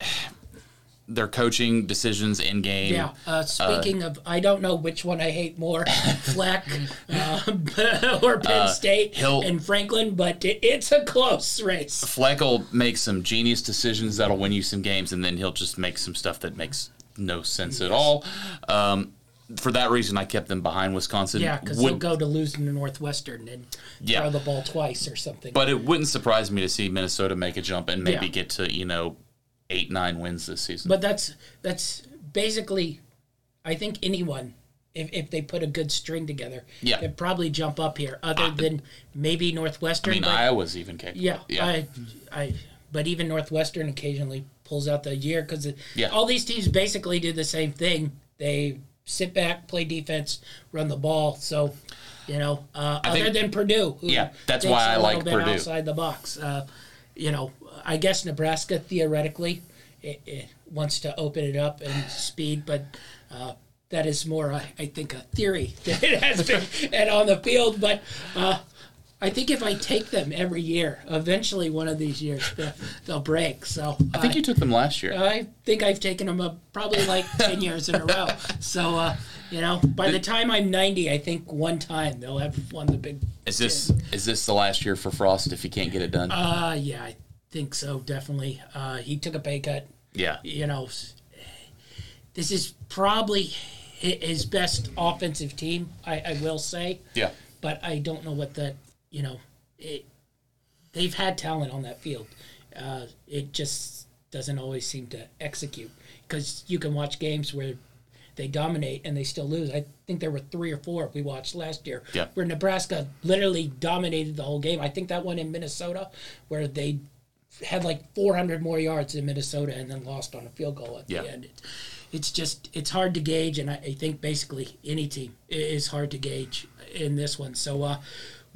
their coaching decisions in game. Yeah. Uh, speaking of, I don't know which one I hate more, Fleck uh, or Penn State he'll- and Franklin, but it, it's a close race. Fleck will make some genius decisions that'll win you some games, and then he'll just make some stuff that makes no sense at all. Um, for that reason, I kept them behind Wisconsin. Yeah, because they'll go to losing to Northwestern and Yeah. throw the ball twice or something. But it wouldn't surprise me to see Minnesota make a jump and maybe Yeah. get to you know eight nine wins this season. But that's that's basically, I think anyone, if, if they put a good string together, Yeah. could probably jump up here. Other ah, than maybe I Northwestern. mean, but, Iowa's even capable. yeah, yeah. I, I, but even Northwestern occasionally pulls out the year because Yeah. all these teams basically do the same thing. They sit back, play defense, run the ball. So. You know, uh, other think- than Purdue, Yeah, that's why I like bit Purdue. outside the box. Uh, you know, I guess Nebraska theoretically it, it wants to open it up and speed, but uh, that is more, I, I think, a theory than it has been and on the field. But uh, I think if I take them every year, eventually one of these years they'll, they'll break. So I think you took them last year. I think I've taken them up probably like 10 years in a row. So, uh, you know, by the time I'm 90, I think one time they'll have won the big. is this is this the last year for Frost if he can't get it done? Uh, yeah, I think so, definitely. Uh, he took a pay cut. yeah. You know, this is probably his best offensive team, I, I will say. Yeah. But I don't know what the, you know, it, they've had talent on that field. Uh, it just doesn't always seem to execute because you can watch games where they dominate and they still lose. I think there were three or four we watched last year Yeah. where Nebraska literally dominated the whole game. I think that one in Minnesota where they had like 400 more yards in Minnesota and then lost on a field goal at Yeah. the end. It, it's just it's hard to gauge, and I, I think basically any team is hard to gauge in this one. So, uh,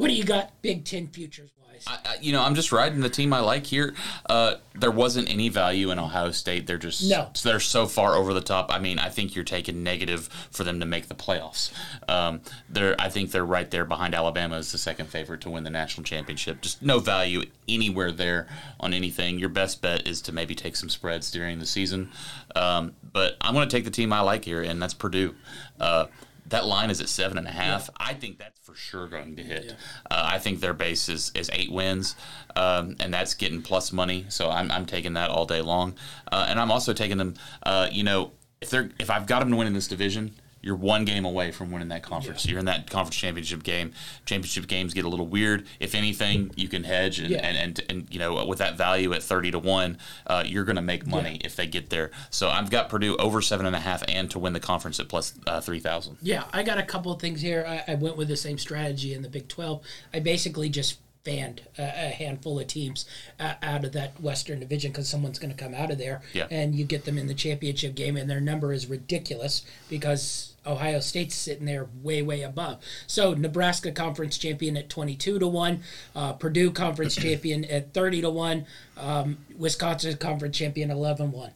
what do you got, Big Ten futures wise? I, I- you know, I'm just riding the team I like here. Uh, there wasn't any value in Ohio State. They're just No. they're so far over the top. I mean, I think you're taking negative for them to make the playoffs. Um, they're I think they're right there behind Alabama as the second favorite to win the national championship. Just no value anywhere there on anything. Your best bet is to maybe take some spreads during the season. Um, but I'm going to take the team I like here, and that's Purdue. Uh, that line is at seven and a half. I think that's for sure going to hit. Uh, I think their base is, is eight wins, um, and that's getting plus money. So I'm, I'm taking that all day long, uh, and I'm also taking them. Uh, you know, if they're if I've got them to win in this division, you're one game away from winning that conference. You're in that conference championship game. Championship games get a little weird. If anything, you can hedge, and Yeah. and, and, and you know with that value at thirty to one, uh, you're going to make money if they get there. So I've got Purdue over seven and a half, and to win the conference at plus uh, three thousand. Yeah, I got a couple of things here. I, I went with the same strategy in the Big 12. I basically just fanned a, a handful of teams uh, out of that Western Division because someone's going to come out of there, Yeah. and you get them in the championship game, and their number is ridiculous because Ohio State's sitting there way, way above. So Nebraska conference champion at 22 to one, uh, Purdue conference champion at 30 to one, um, Wisconsin conference champion 11 one.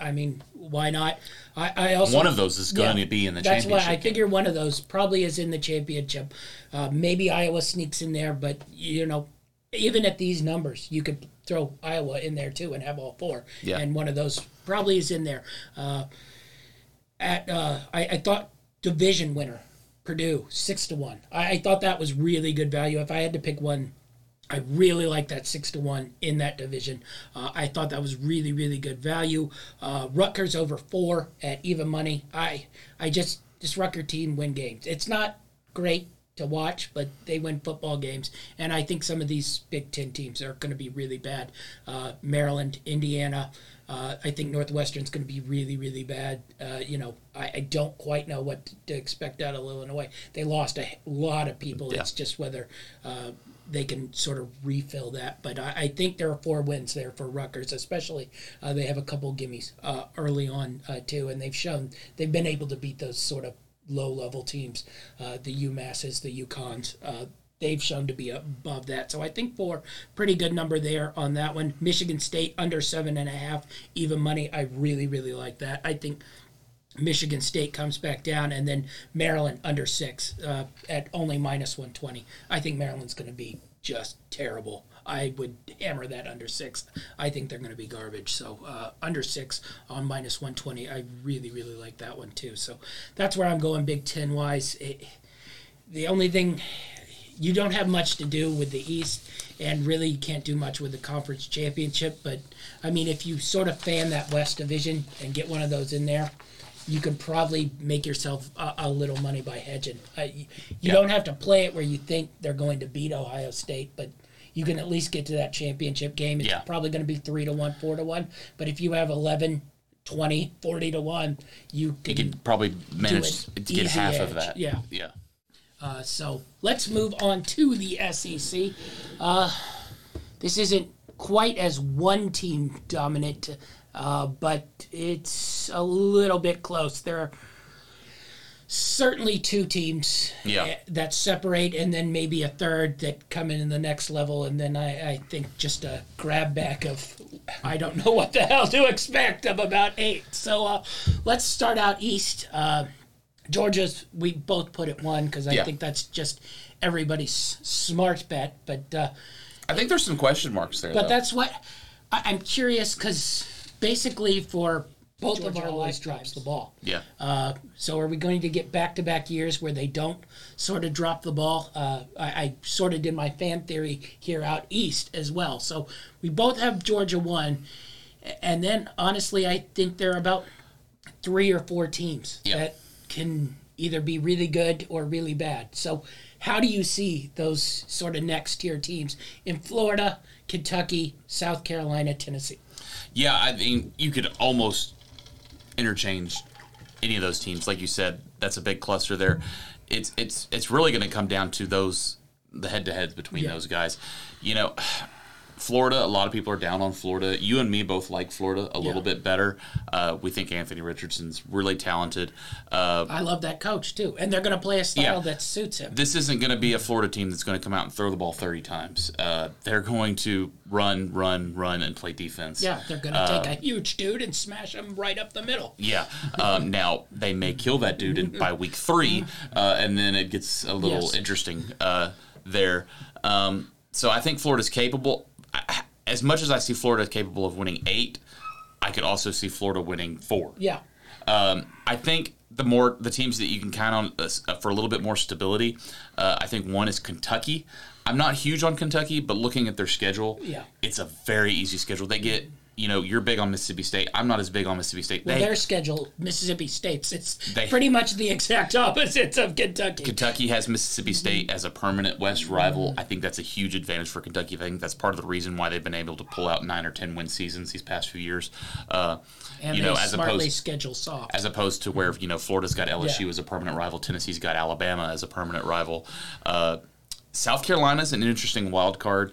I mean, why not? I, I also One of those is going Yeah, to be in the That's championship. why I figure one of those probably is in the championship. Uh, maybe Iowa sneaks in there, but you know, even at these numbers, you could throw Iowa in there too and have all four. Yeah. And one of those probably is in there. Uh, at uh, I, I thought division winner Purdue six to one. I, I thought that was really good value. If I had to pick one I really like that six to one in that division. Uh, I thought that was really, really good value. Uh, Rutgers over four at even money. I, I just this Rutger team win games. It's not great to watch, but they win football games, and I think some of these Big Ten teams are going to be really bad. Uh, Maryland, Indiana. Uh, I think Northwestern's going to be really, really bad. Uh, you know, I, I don't quite know what to expect out of Illinois. They lost a lot of people. Yeah. It's just whether uh, they can sort of refill that. But I, I think there are four wins there for Rutgers, especially uh, they have a couple gimmies uh, early on uh, too, and they've shown they've been able to beat those sort of low level teams, uh, the UMasses, the UConns. Uh, they've shown to be above that, so I think for pretty good number there on that one. Michigan State under seven and a half, even money. I really really like that. I think. Michigan State comes back down, and then Maryland under six uh, at only minus 120. I think Maryland's going to be just terrible. I would hammer that under six. I think they're going to be garbage. So uh, under six on minus 120. I really, really like that one too. So that's where I'm going Big Ten wise. It, the only thing you don't have much to do with the East, and really you can't do much with the conference championship. But I mean, if you sort of fan that West Division and get one of those in there, you can probably make yourself a, a little money by hedging. Uh, you you Yeah. don't have to play it where you think they're going to beat Ohio State, but you can at least get to that championship game. It's Yeah. probably going to be 3 to 1, 4 to 1. But if you have 11, 20, 40 to 1, you can. You could probably manage to get half of that. yeah. Yeah. Uh, so let's move on to the SEC. Uh, this isn't quite as one team dominant, uh, but it's a little bit close. There are certainly two teams Yeah. eh, that separate, and then maybe a third that come in in the next level, and then I, I think just a grab back of I don't know what the hell to expect of about eight. So uh, let's start out east. Uh, Georgia's we both put it one because I Yeah. think that's just everybody's smart bet, but. Uh, I think there's some question marks there. but though. that's what I, I'm curious because basically for both of our always lifetimes, drops the ball. yeah. Uh, so are we going to get back-to-back years where they don't sort of drop the ball? Uh, I, I sort of did my fan theory here out east as well. So we both have Georgia one, and then honestly, I think there are about three or four teams Yeah. that can either be really good or really bad. So how do you see those sort of next tier teams in Florida, Kentucky, South Carolina, Tennessee? Yeah, I mean, you could almost interchange any of those teams. Like you said, that's a big cluster there. It's it's it's really going to come down to those the head to heads between Yeah. those guys. You know, Florida, a lot of people are down on Florida. You and me both like Florida a little bit better. Uh, we think Anthony Richardson's really talented. Uh, I love that coach too, and they're going to play a style Yeah. that suits him. this isn't going to be a Florida team that's going to come out and throw the ball 30 times. Uh, they're going to run, run, run, and play defense. yeah, they're going to Uh, take a huge dude and smash him right up the middle. Yeah. Um, now they may kill that dude in, by week three, uh, and then it gets a little Yes. interesting uh, there. Um, so I think Florida's capable. I, as much as I see Florida capable of winning eight, I could also see Florida winning four. Yeah, Um, I think the more the teams that you can count on uh, for a little bit more stability, uh, I think one is Kentucky. I'm not huge on Kentucky, but looking at their schedule, Yeah. it's a very easy schedule. They get, you know, you're big on Mississippi State. I'm not as big on Mississippi State. well, they, their schedule, Mississippi State's, it's They- pretty much the exact opposite of Kentucky. Kentucky has Mississippi State as a permanent West rival. I think that's a huge advantage for Kentucky. I think that's part of the reason why they've been able to pull out nine or ten win seasons these past few years. Uh, and you they know, as smartly opposed schedule soft. as opposed to where you know Florida's got LSU Yeah. as a permanent rival, Tennessee's got Alabama as a permanent rival. Uh, South Carolina's an interesting wild card.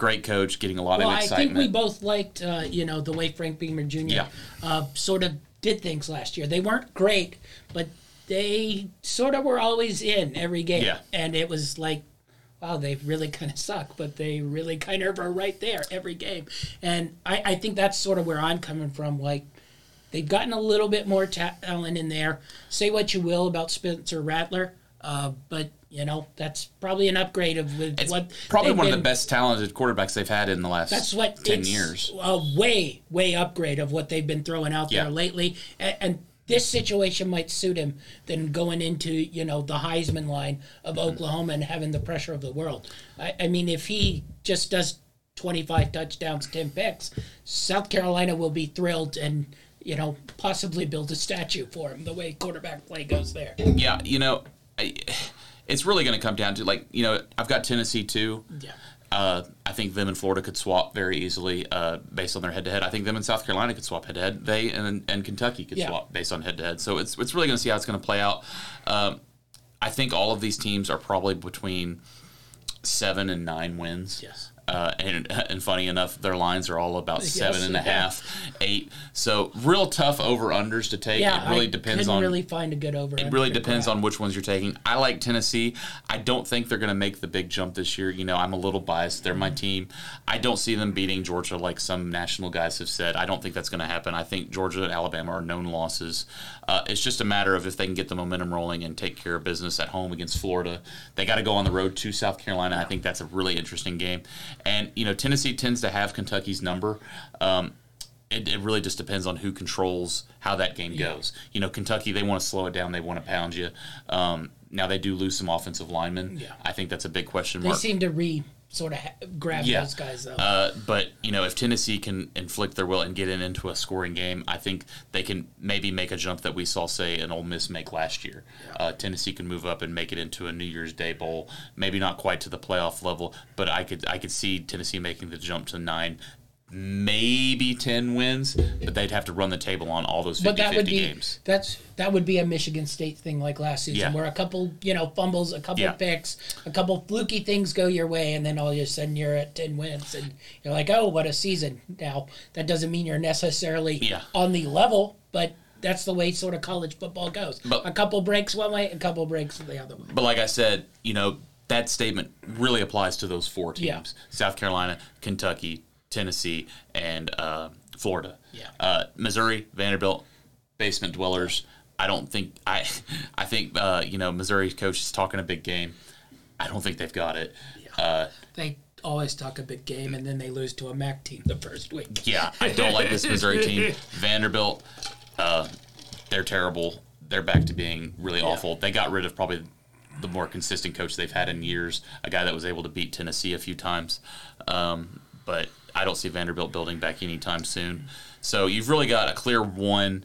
Great coach, getting a lot well, of excitement. I think we both liked, uh, you know, the way Frank Beamer Jr. Yeah. Uh, sort of did things last year. They weren't great, but they sort of were always in every game. Yeah. And it was like, wow, they really kind of suck, but they really kind of are right there every game. And I, I think that's sort of where I'm coming from. Like, they've gotten a little bit more talent in there. Say what you will about Spencer Rattler, uh, but, you know, that's probably an upgrade of with it's what probably one of the best talented quarterbacks they've had in the last that's what ten years. A way, way upgrade of what they've been throwing out Yeah. there lately, and, and this situation might suit him than going into you know the Heisman line of Mm-hmm. Oklahoma and having the pressure of the world. I, I mean, if he just does twenty five touchdowns, ten picks, South Carolina will be thrilled and. You know, possibly build a statue for him. The way quarterback play goes there. Yeah, you know, I, it's really going to come down to like you know I've got Tennessee too. Yeah. Uh, I think them and Florida could swap very easily uh, based on their head to head. I think them and South Carolina could swap head to head. They and, and Kentucky could Yeah. swap based on head to head. So it's it's really going to see how it's going to play out. Um, I think all of these teams are probably between seven and nine wins. Yes. Uh, and, and funny enough, their lines are all about seven and a yeah. half, eight. So real tough over unders to take. Yeah, it really I depends on really find a good over. it really depends on which ones you're taking. I like Tennessee. I don't think they're going to make the big jump this year. You know, I'm a little biased. They're my team. I don't see them beating Georgia like some national guys have said. I don't think that's going to happen. I think Georgia and Alabama are known losses. Uh, it's just a matter of if they can get the momentum rolling and take care of business at home against Florida. They got to go on the road to South Carolina. I think that's a really interesting game. And, you know, Tennessee tends to have Kentucky's number. Um, it, it really just depends on who controls how that game goes. You know, Kentucky, they want to slow it down, they want to pound you. Um, now they do lose some offensive linemen. Yeah. I think that's a big question mark. They seem to re sort of ha- grab Yeah. those guys though. Uh, but you know, if Tennessee can inflict their will and get in into a scoring game, I think they can maybe make a jump that we saw, say, an Ole Miss make last year. Uh, Tennessee can move up and make it into a New Year's Day bowl. Maybe not quite to the playoff level, but I could I could see Tennessee making the jump to nine. Maybe ten wins, but they'd have to run the table on all those 50, but that would be games. that's that would be a Michigan State thing like last season, Yeah. where a couple you know fumbles, a couple Yeah. picks, a couple fluky things go your way, and then all of a sudden you're at ten wins, and you're like, oh, what a season! Now that doesn't mean you're necessarily Yeah. on the level, but that's the way sort of college football goes. But- a couple breaks one way, a couple breaks the other way. But like I said, you know, that statement really applies to those four teams. South Carolina, Kentucky, Tennessee, and uh, Florida. Yeah. Uh, Missouri, Vanderbilt, basement dwellers. I don't think I. I think uh, you know Missouri's coach is talking a big game. I don't think they've got it. Uh, They always talk a big game, and then they lose to a MAC team the first week. yeah, I don't like this Missouri team. Vanderbilt, uh, they're terrible. They're back to being really awful. They got rid of probably the more consistent coach they've had in years, a guy that was able to beat Tennessee a few times. Um, but I don't see Vanderbilt building back anytime soon. So you've really got a clear one,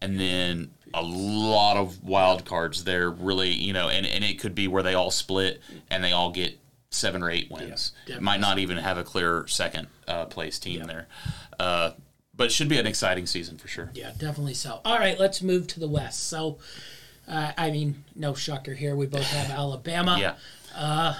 and then a lot of wild cards there. Really, you know, and, and it could be where they all split and they all get seven or eight wins. Yeah, might not even have a clear second uh, place team there. Uh, but it should be an exciting season for sure. Yeah, definitely so. All right, let's move to the West. So, uh, I mean, no shocker here. We both have Alabama. Yeah.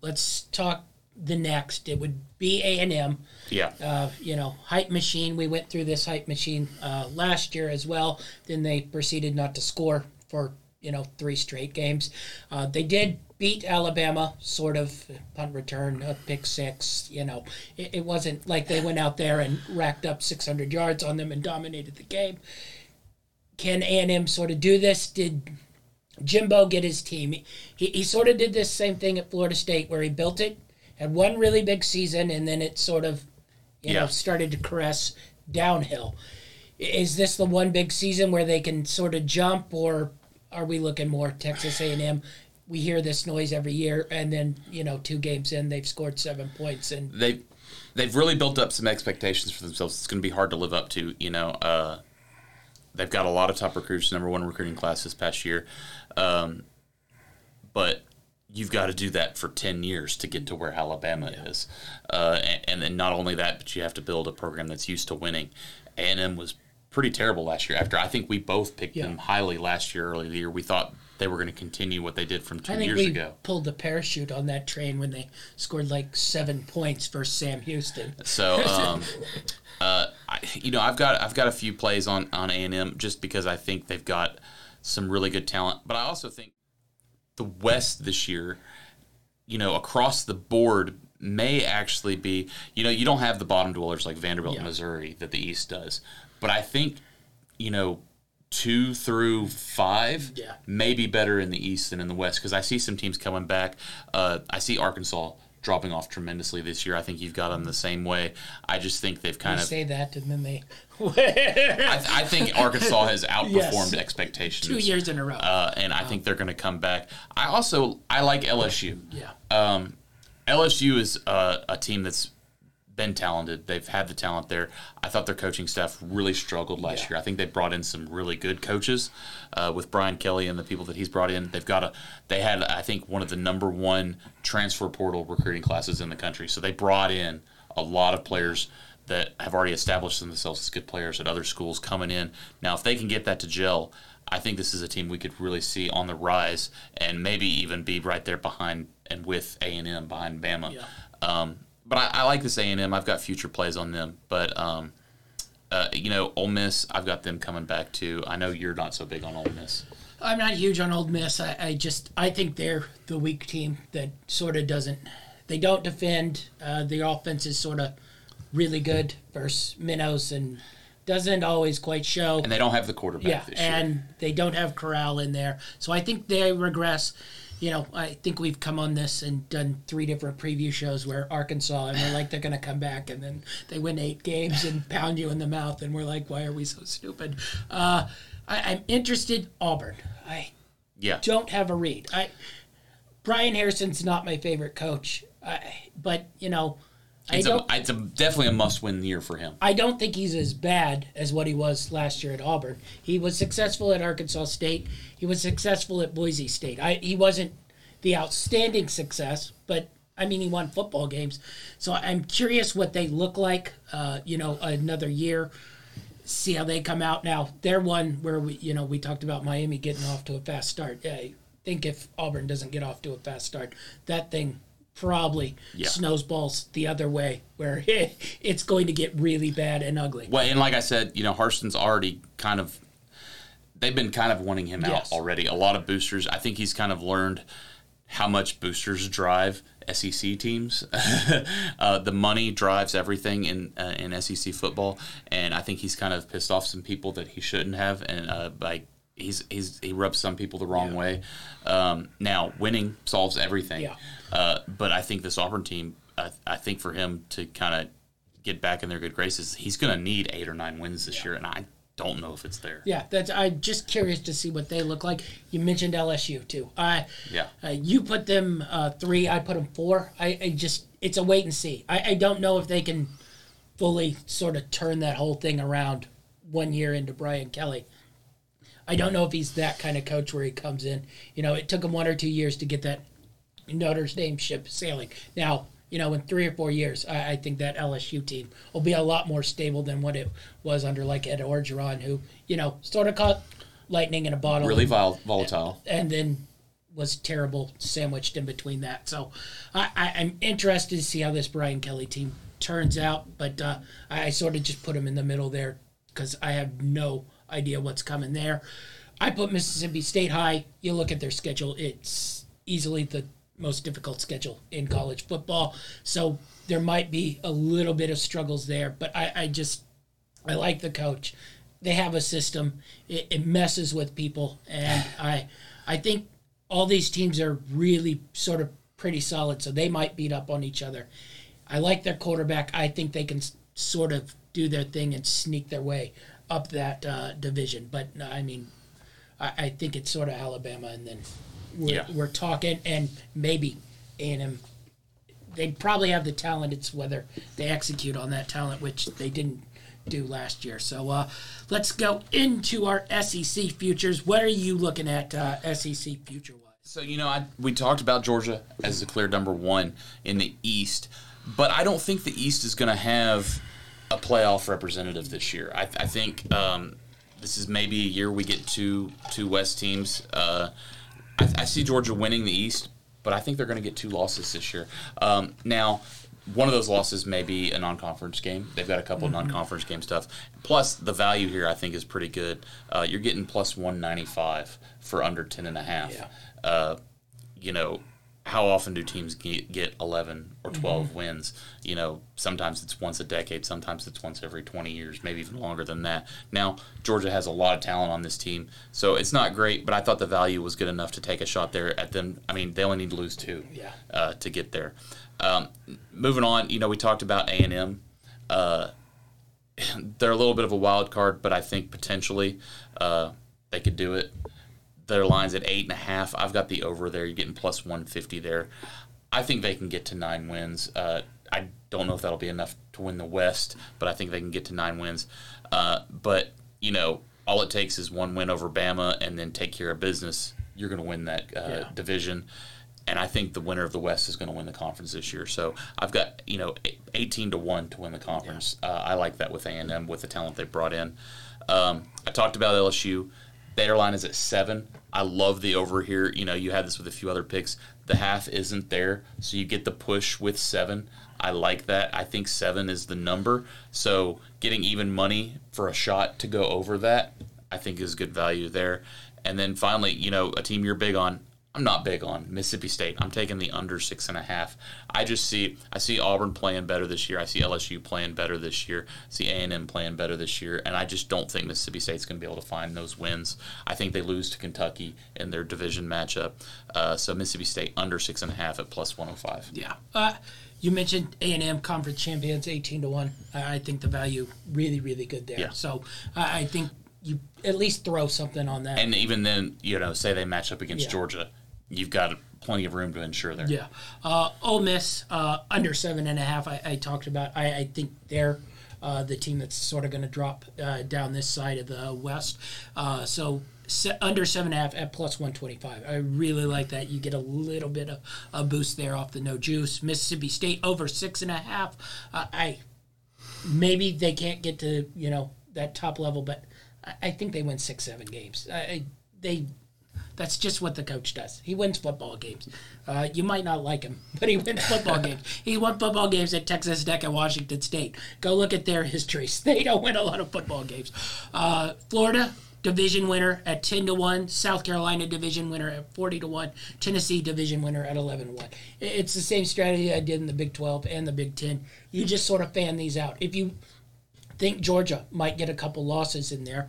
Let's talk the next, it would be A and M. Yeah. Uh, you know, hype machine. We went through this hype machine uh, last year as well. Then they proceeded not to score for you know three straight games. Uh, they did beat Alabama, sort of punt return, a pick six. You know, it, it wasn't like they went out there and racked up 600 yards on them and dominated the game. Can A and M sort of do this? Did Jimbo get his team? He, he sort of did this same thing at Florida State where he built it, had one really big season, and then it sort of, you Yeah. know, started to caress downhill. Is this the one big season where they can sort of jump, or are we looking more Texas A&M? We hear this noise every year, and then you know, two games in, they've scored seven points, and they've they've really built up some expectations for themselves. It's going to be hard to live up to. You know, uh, they've got a lot of top recruits, number one recruiting class this past year, um, but you've got to do that for ten years to get to where Alabama is, uh, and, and then not only that, but you have to build a program that's used to winning. A and M was pretty terrible last year. After I think we both picked Yeah. them highly last year, early in the year, we thought they were going to continue what they did from two years we ago. pulled the parachute on that train when they scored like seven points versus Sam Houston. So, um, uh, I, you know, I've got I've got a few plays on on A and M just because I think they've got some really good talent, but I also think the West this year, you know, across the board may actually be, you know, you don't have the bottom dwellers like Vanderbilt Yeah. Missouri that the East does, but I think, you know. Two through five Yeah. may be better in the East than in the West because I see some teams coming back. Uh, I see Arkansas dropping off tremendously this year. I think you've got them the same way. I just think they've kind You of. say that, and then they I, I think Arkansas has outperformed Yes. expectations. two years in a row. Uh, and I think they're going to come back. I also I like LSU. yeah, Um, LSU is uh, a team that's been talented. They've had the talent there. I thought their coaching staff really struggled last Yeah. year. I think they brought in some really good coaches uh, with Brian Kelly and the people that he's brought in. They've got a they had I think one of the number one transfer portal recruiting classes in the country. So they brought in a lot of players that have already established themselves as good players at other schools coming in. Now, if they can get that to gel, I think this is a team we could really see on the rise and maybe even be right there behind and with A and M behind Bama. Yeah. Um, but I, I like this A and M. I've got future plays on them. But um, uh, you know, Ole Miss, I've got them coming back too. I know you're not so big on Ole Miss. I'm not huge on Ole Miss. I, I just I think they're the weak team that sort of doesn't. They don't defend. Uh, the offense is sort of really good versus Minnows and doesn't always quite show. And they don't have the quarterback Yeah, this year. and they don't have Corral in there, so I think they regress. You know, I think we've come on this and done three different preview shows where Arkansas and we're like they're going to come back and then they win eight games and pound you in the mouth and we're like, why are we so stupid? Uh, I, I'm interested Auburn. I yeah. don't have a read. I Bryan Harsin's not my favorite coach, I, but you know, I It's, don't. a, it's a, definitely a must-win year for him. I don't think he's as bad as what he was last year at Auburn. He was successful at Arkansas State. He was successful at Boise State. I, he wasn't the outstanding success, but I mean, he won football games. So I'm curious what they look like. Uh, you know, another year. See how they come out. Now they're one where we, you know, we talked about Miami getting off to a fast start. I think if Auburn doesn't get off to a fast start, that thing probably Yeah. snowballs the other way, where it's going to get really bad and ugly. Well, and like I said, you know, Harsin's already kind of they've been kind of wanting him Yes. out already. A lot of boosters. I think he's kind of learned how much boosters drive SEC teams. uh, the money drives everything in uh, in SEC football, and I think he's kind of pissed off some people that he shouldn't have, and uh, like. He's, he's he rubs some people the wrong way. Um, now winning solves everything, Yeah. uh, but I think this Auburn team, I, I think for him to kind of get back in their good graces, he's going to need eight or nine wins this year, and I don't know if it's there. Yeah, that's. I'm just curious to see what they look like. You mentioned LSU too. I, Yeah. uh, you put them uh, three. I put them four. I, I just it's a wait and see. I, I don't know if they can fully sort of turn that whole thing around one year into Brian Kelly. I don't know if he's that kind of coach where he comes in. You know, it took him one or two years to get that Notre Dame ship sailing. Now, you know, in three or four years, I, I think that LSU team will be a lot more stable than what it was under like Ed Orgeron, who you know sort of caught lightning in a bottle, Really vol- volatile. and then was terrible sandwiched in between that. So I, I, I'm interested to see how this Brian Kelly team turns out, but uh, I, I sort of just put him in the middle there because I have no idea what's coming there. I put Mississippi State high. You look at their schedule; it's easily the most difficult schedule in college football. So there might be a little bit of struggles there, but I, I just I like the coach. They have a system. It, it messes with people, and I I think all these teams are really sort of pretty solid, so they might beat up on each other. I like their quarterback. I think they can sort of do their thing and sneak their way up that uh, division. But I mean, I, I think it's sort of Alabama, and then we're, Yeah. we're talking, and maybe A and M. They probably have the talent. It's whether they execute on that talent, which they didn't do last year. So uh, let's go into our SEC futures. What are you looking at uh, SEC future wise? So you know, I, we talked about Georgia as the clear number one in the East, but I don't think the East is going to have a playoff representative this year. I, I think um, this is maybe a year we get two two West teams. Uh, I, I see Georgia winning the East, but I think they're going to get two losses this year. Um, now. One of those losses may be a non-conference game. They've got a couple of non-conference game stuff. Plus, the value here I think is pretty good. Uh, you're getting plus 195 for under 10 and a half Yeah. uh, you know, how often do teams get, get 11 or 12 Mm-hmm. wins? You know, sometimes it's once a decade, sometimes it's once every 20 years, maybe even longer than that. Now, Georgia has a lot of talent on this team, so it's not great, but I thought the value was good enough to take a shot there at them. I mean, they only need to lose two Yeah. uh, to get there. Um, moving on, you know, we talked about A&M. Uh, they're a little bit of a wild card, but I think potentially uh, they could do it their lines at eight and a half. I've got the over there. You're getting plus 150 there. I think they can get to nine wins. Uh, I don't know if that'll be enough to win the West, but I think they can get to nine wins. Uh, but, you know, all it takes is one win over Bama and then take care of business. You're going to win that uh, Yeah. division. And I think the winner of the West is going to win the conference this year. So I've got you know 18 to one to win the conference. Uh, I like that with A and M with the talent they brought in. Um, I talked about LSU. Their line is at seven. I love the over here. You know, you had this with a few other picks. The half isn't there, so you get the push with seven. I like that. I think seven is the number. So getting even money for a shot to go over that, I think is good value there. And then finally, you know, a team you're big on. I'm not big on Mississippi State. I'm taking the under six and a half. I just see I see Auburn playing better this year. I see LSU playing better this year. I see A and M playing better this year, and I just don't think Mississippi State's going to be able to find those wins. I think they lose to Kentucky in their division matchup. Uh, so Mississippi State under six and a half at plus 105. Yeah. Uh, you mentioned A and M conference champions, eighteen to one. I think the value really, really good there. Yeah. So I I think you at least throw something on that. And even then, you know, say they match up against Yeah. Georgia, you've got plenty of room to ensure there. yeah. Uh, Ole Miss uh, under seven and a half. I, I talked about. I, I think they're. Uh, the team that's sort of going to drop uh, down this side of the West. Uh, so under seven and a half at plus 125. I really like that. You get a little bit of a boost there off the no juice. Mississippi State over six and a half. Uh, I maybe they can't get to you know that top level, but I, I think they win six seven games. I, I, they that's just what the coach does. He wins football games. Uh, you might not like him, but he wins football games. He won football games at Texas Tech and Washington State. Go look at their histories. They don't win a lot of football games. Uh, Florida division winner at 10 to 1 south carolina division winner at 40 to 1 tennessee division winner at 11 to 1 it's the same strategy i did in the big 12 and the big 10 you just sort of fan these out if you think georgia might get a couple losses in there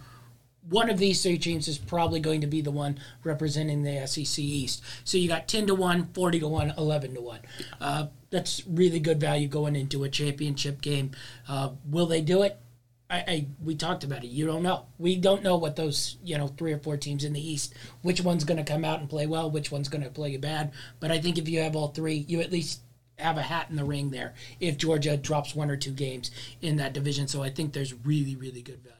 one of these three teams is probably going to be the one representing the SEC East. So you got 10 to 1, 40 to 1, 11 to 1. Uh, that's really good value going into a championship game. Uh, will they do it? I, I we talked about it. You don't know. We don't know what those you know three or four teams in the East. Which one's going to come out and play well? Which one's going to play bad? But I think if you have all three, you at least have a hat in the ring there. If Georgia drops one or two games in that division, so I think there's really really good value.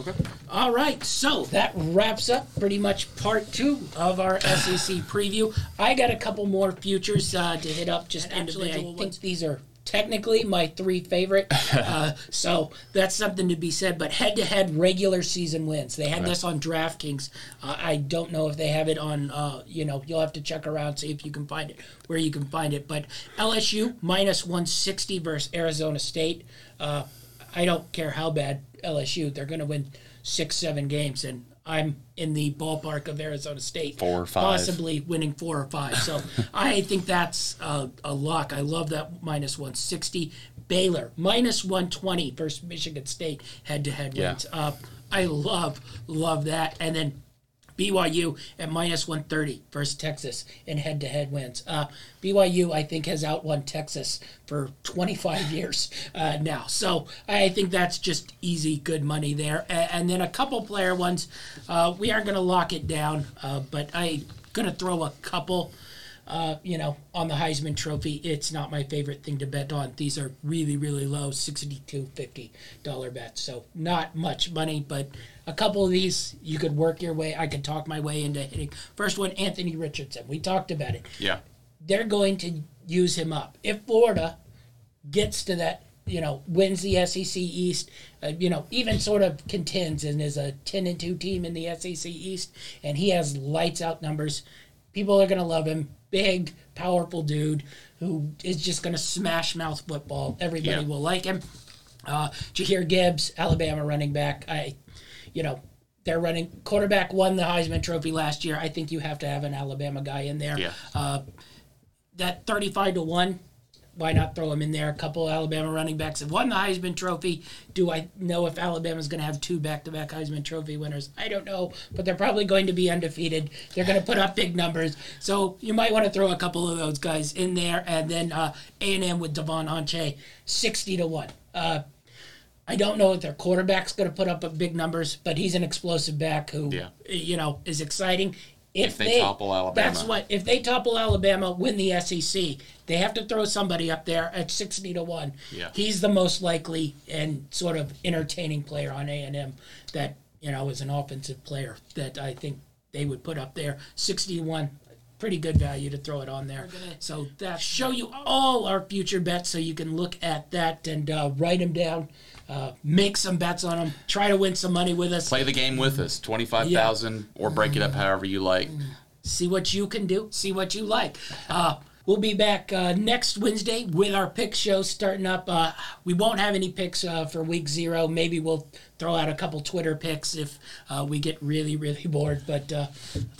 Okay. All right, so that wraps up pretty much part two of our SEC preview. I got a couple more futures uh, to hit up just And individual actually, I think think these are technically my three favorite. Uh, so that's something to be said. But head to head regular season wins. They had this on DraftKings. Uh, I don't know if they have it on. Uh, you know, you'll have to check around see if you can find it where you can find it. But LSU minus 160 versus Arizona State. I don't care how bad LSU. They're going to win six, seven games, and I'm in the ballpark of Arizona State. Four or five. Possibly winning four or five. So I think that's a, a lock. I love that minus 160. Baylor, minus 120 versus Michigan State head to head Yeah. wins. Uh, I love, love that. And then BYU at minus 130 versus Texas in head to head wins. Uh, BYU, I think, has outwon Texas for 25 years uh, now. So I think that's just easy, good money there. A- And, then a couple player ones. Uh, we aren't going to lock it down, uh, but I'm going to throw a couple. Uh, you know, on the Heisman Trophy, it's not my favorite thing to bet on. These are really, really low, sixty-two fifty dollar bets. So not much money, but a couple of these you could work your way. I could talk my way into hitting. First one, Anthony Richardson. We talked about it. Yeah. They're going to use him up. If Florida gets to that, you know, wins the SEC East, uh, you know, even sort of contends and is a ten and two team in the SEC East, and he has lights out numbers, people are going to love him. Big, powerful dude who is just going to smash mouth football. Everybody Yeah. will like him. Uh, Jahmyr Gibbs, Alabama running back. I, you know, they're running quarterback won the Heisman Trophy last year. I think you have to have an Alabama guy in there. Yeah. Uh, that thirty-five to one. Why not throw him in there? A couple of Alabama running backs have won the Heisman Trophy. Do I know if Alabama's going to have two back-to-back Heisman Trophy winners? I don't know, but they're probably going to be undefeated. They're going to put up big numbers, so you might want to throw a couple of those guys in there, and then uh, A&M with Devon Achane, sixty to one. Uh, I don't know if their quarterback's going to put up big numbers, but he's an explosive back who, Yeah. you know, is exciting. If, they topple Alabama. that's what. If they topple Alabama, win the SEC, they have to throw somebody up there at sixty to one. Yeah. He's the most likely and sort of entertaining player on A and M that you know is an offensive player that I think they would put up there. Sixty to one. Pretty good value to throw it on there. So that show you all our future bets, so you can look at that and uh, write them down, uh, make some bets on them, try to win some money with us. Play the game with us. Twenty five thousand, or break it up however you like. see what you can do, see what you like. Uh, we'll be back uh, next Wednesday with our pick show starting up. Uh, we won't have any picks uh, for week zero. Maybe we'll throw out a couple Twitter picks if uh, we get really, really bored. But uh,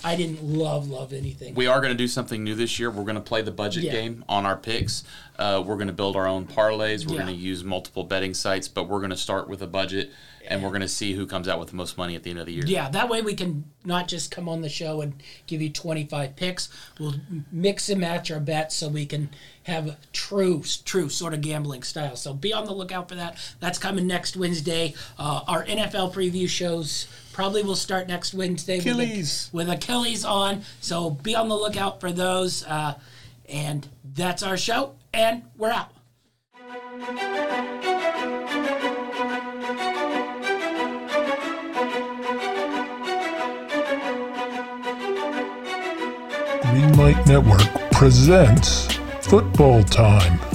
I didn't love, love anything. We are going to do something new this year. We're going to play the budget Yeah. game on our picks. Uh, we're going to build our own parlays. We're Yeah. going to use multiple betting sites, but we're going to start with a budget, and we're going to see who comes out with the most money at the end of the year. Yeah, that way we can not just come on the show and give you 25 picks. We'll mix and match our bets so we can have a true, true sort of gambling style. So be on the lookout for that. That's coming next Wednesday. Uh, our NFL preview shows probably will start next Wednesday Achilles. With, with Achilles on. So be on the lookout for those. Uh, and that's our show, and we're out. Greenlight Network presents Football Time.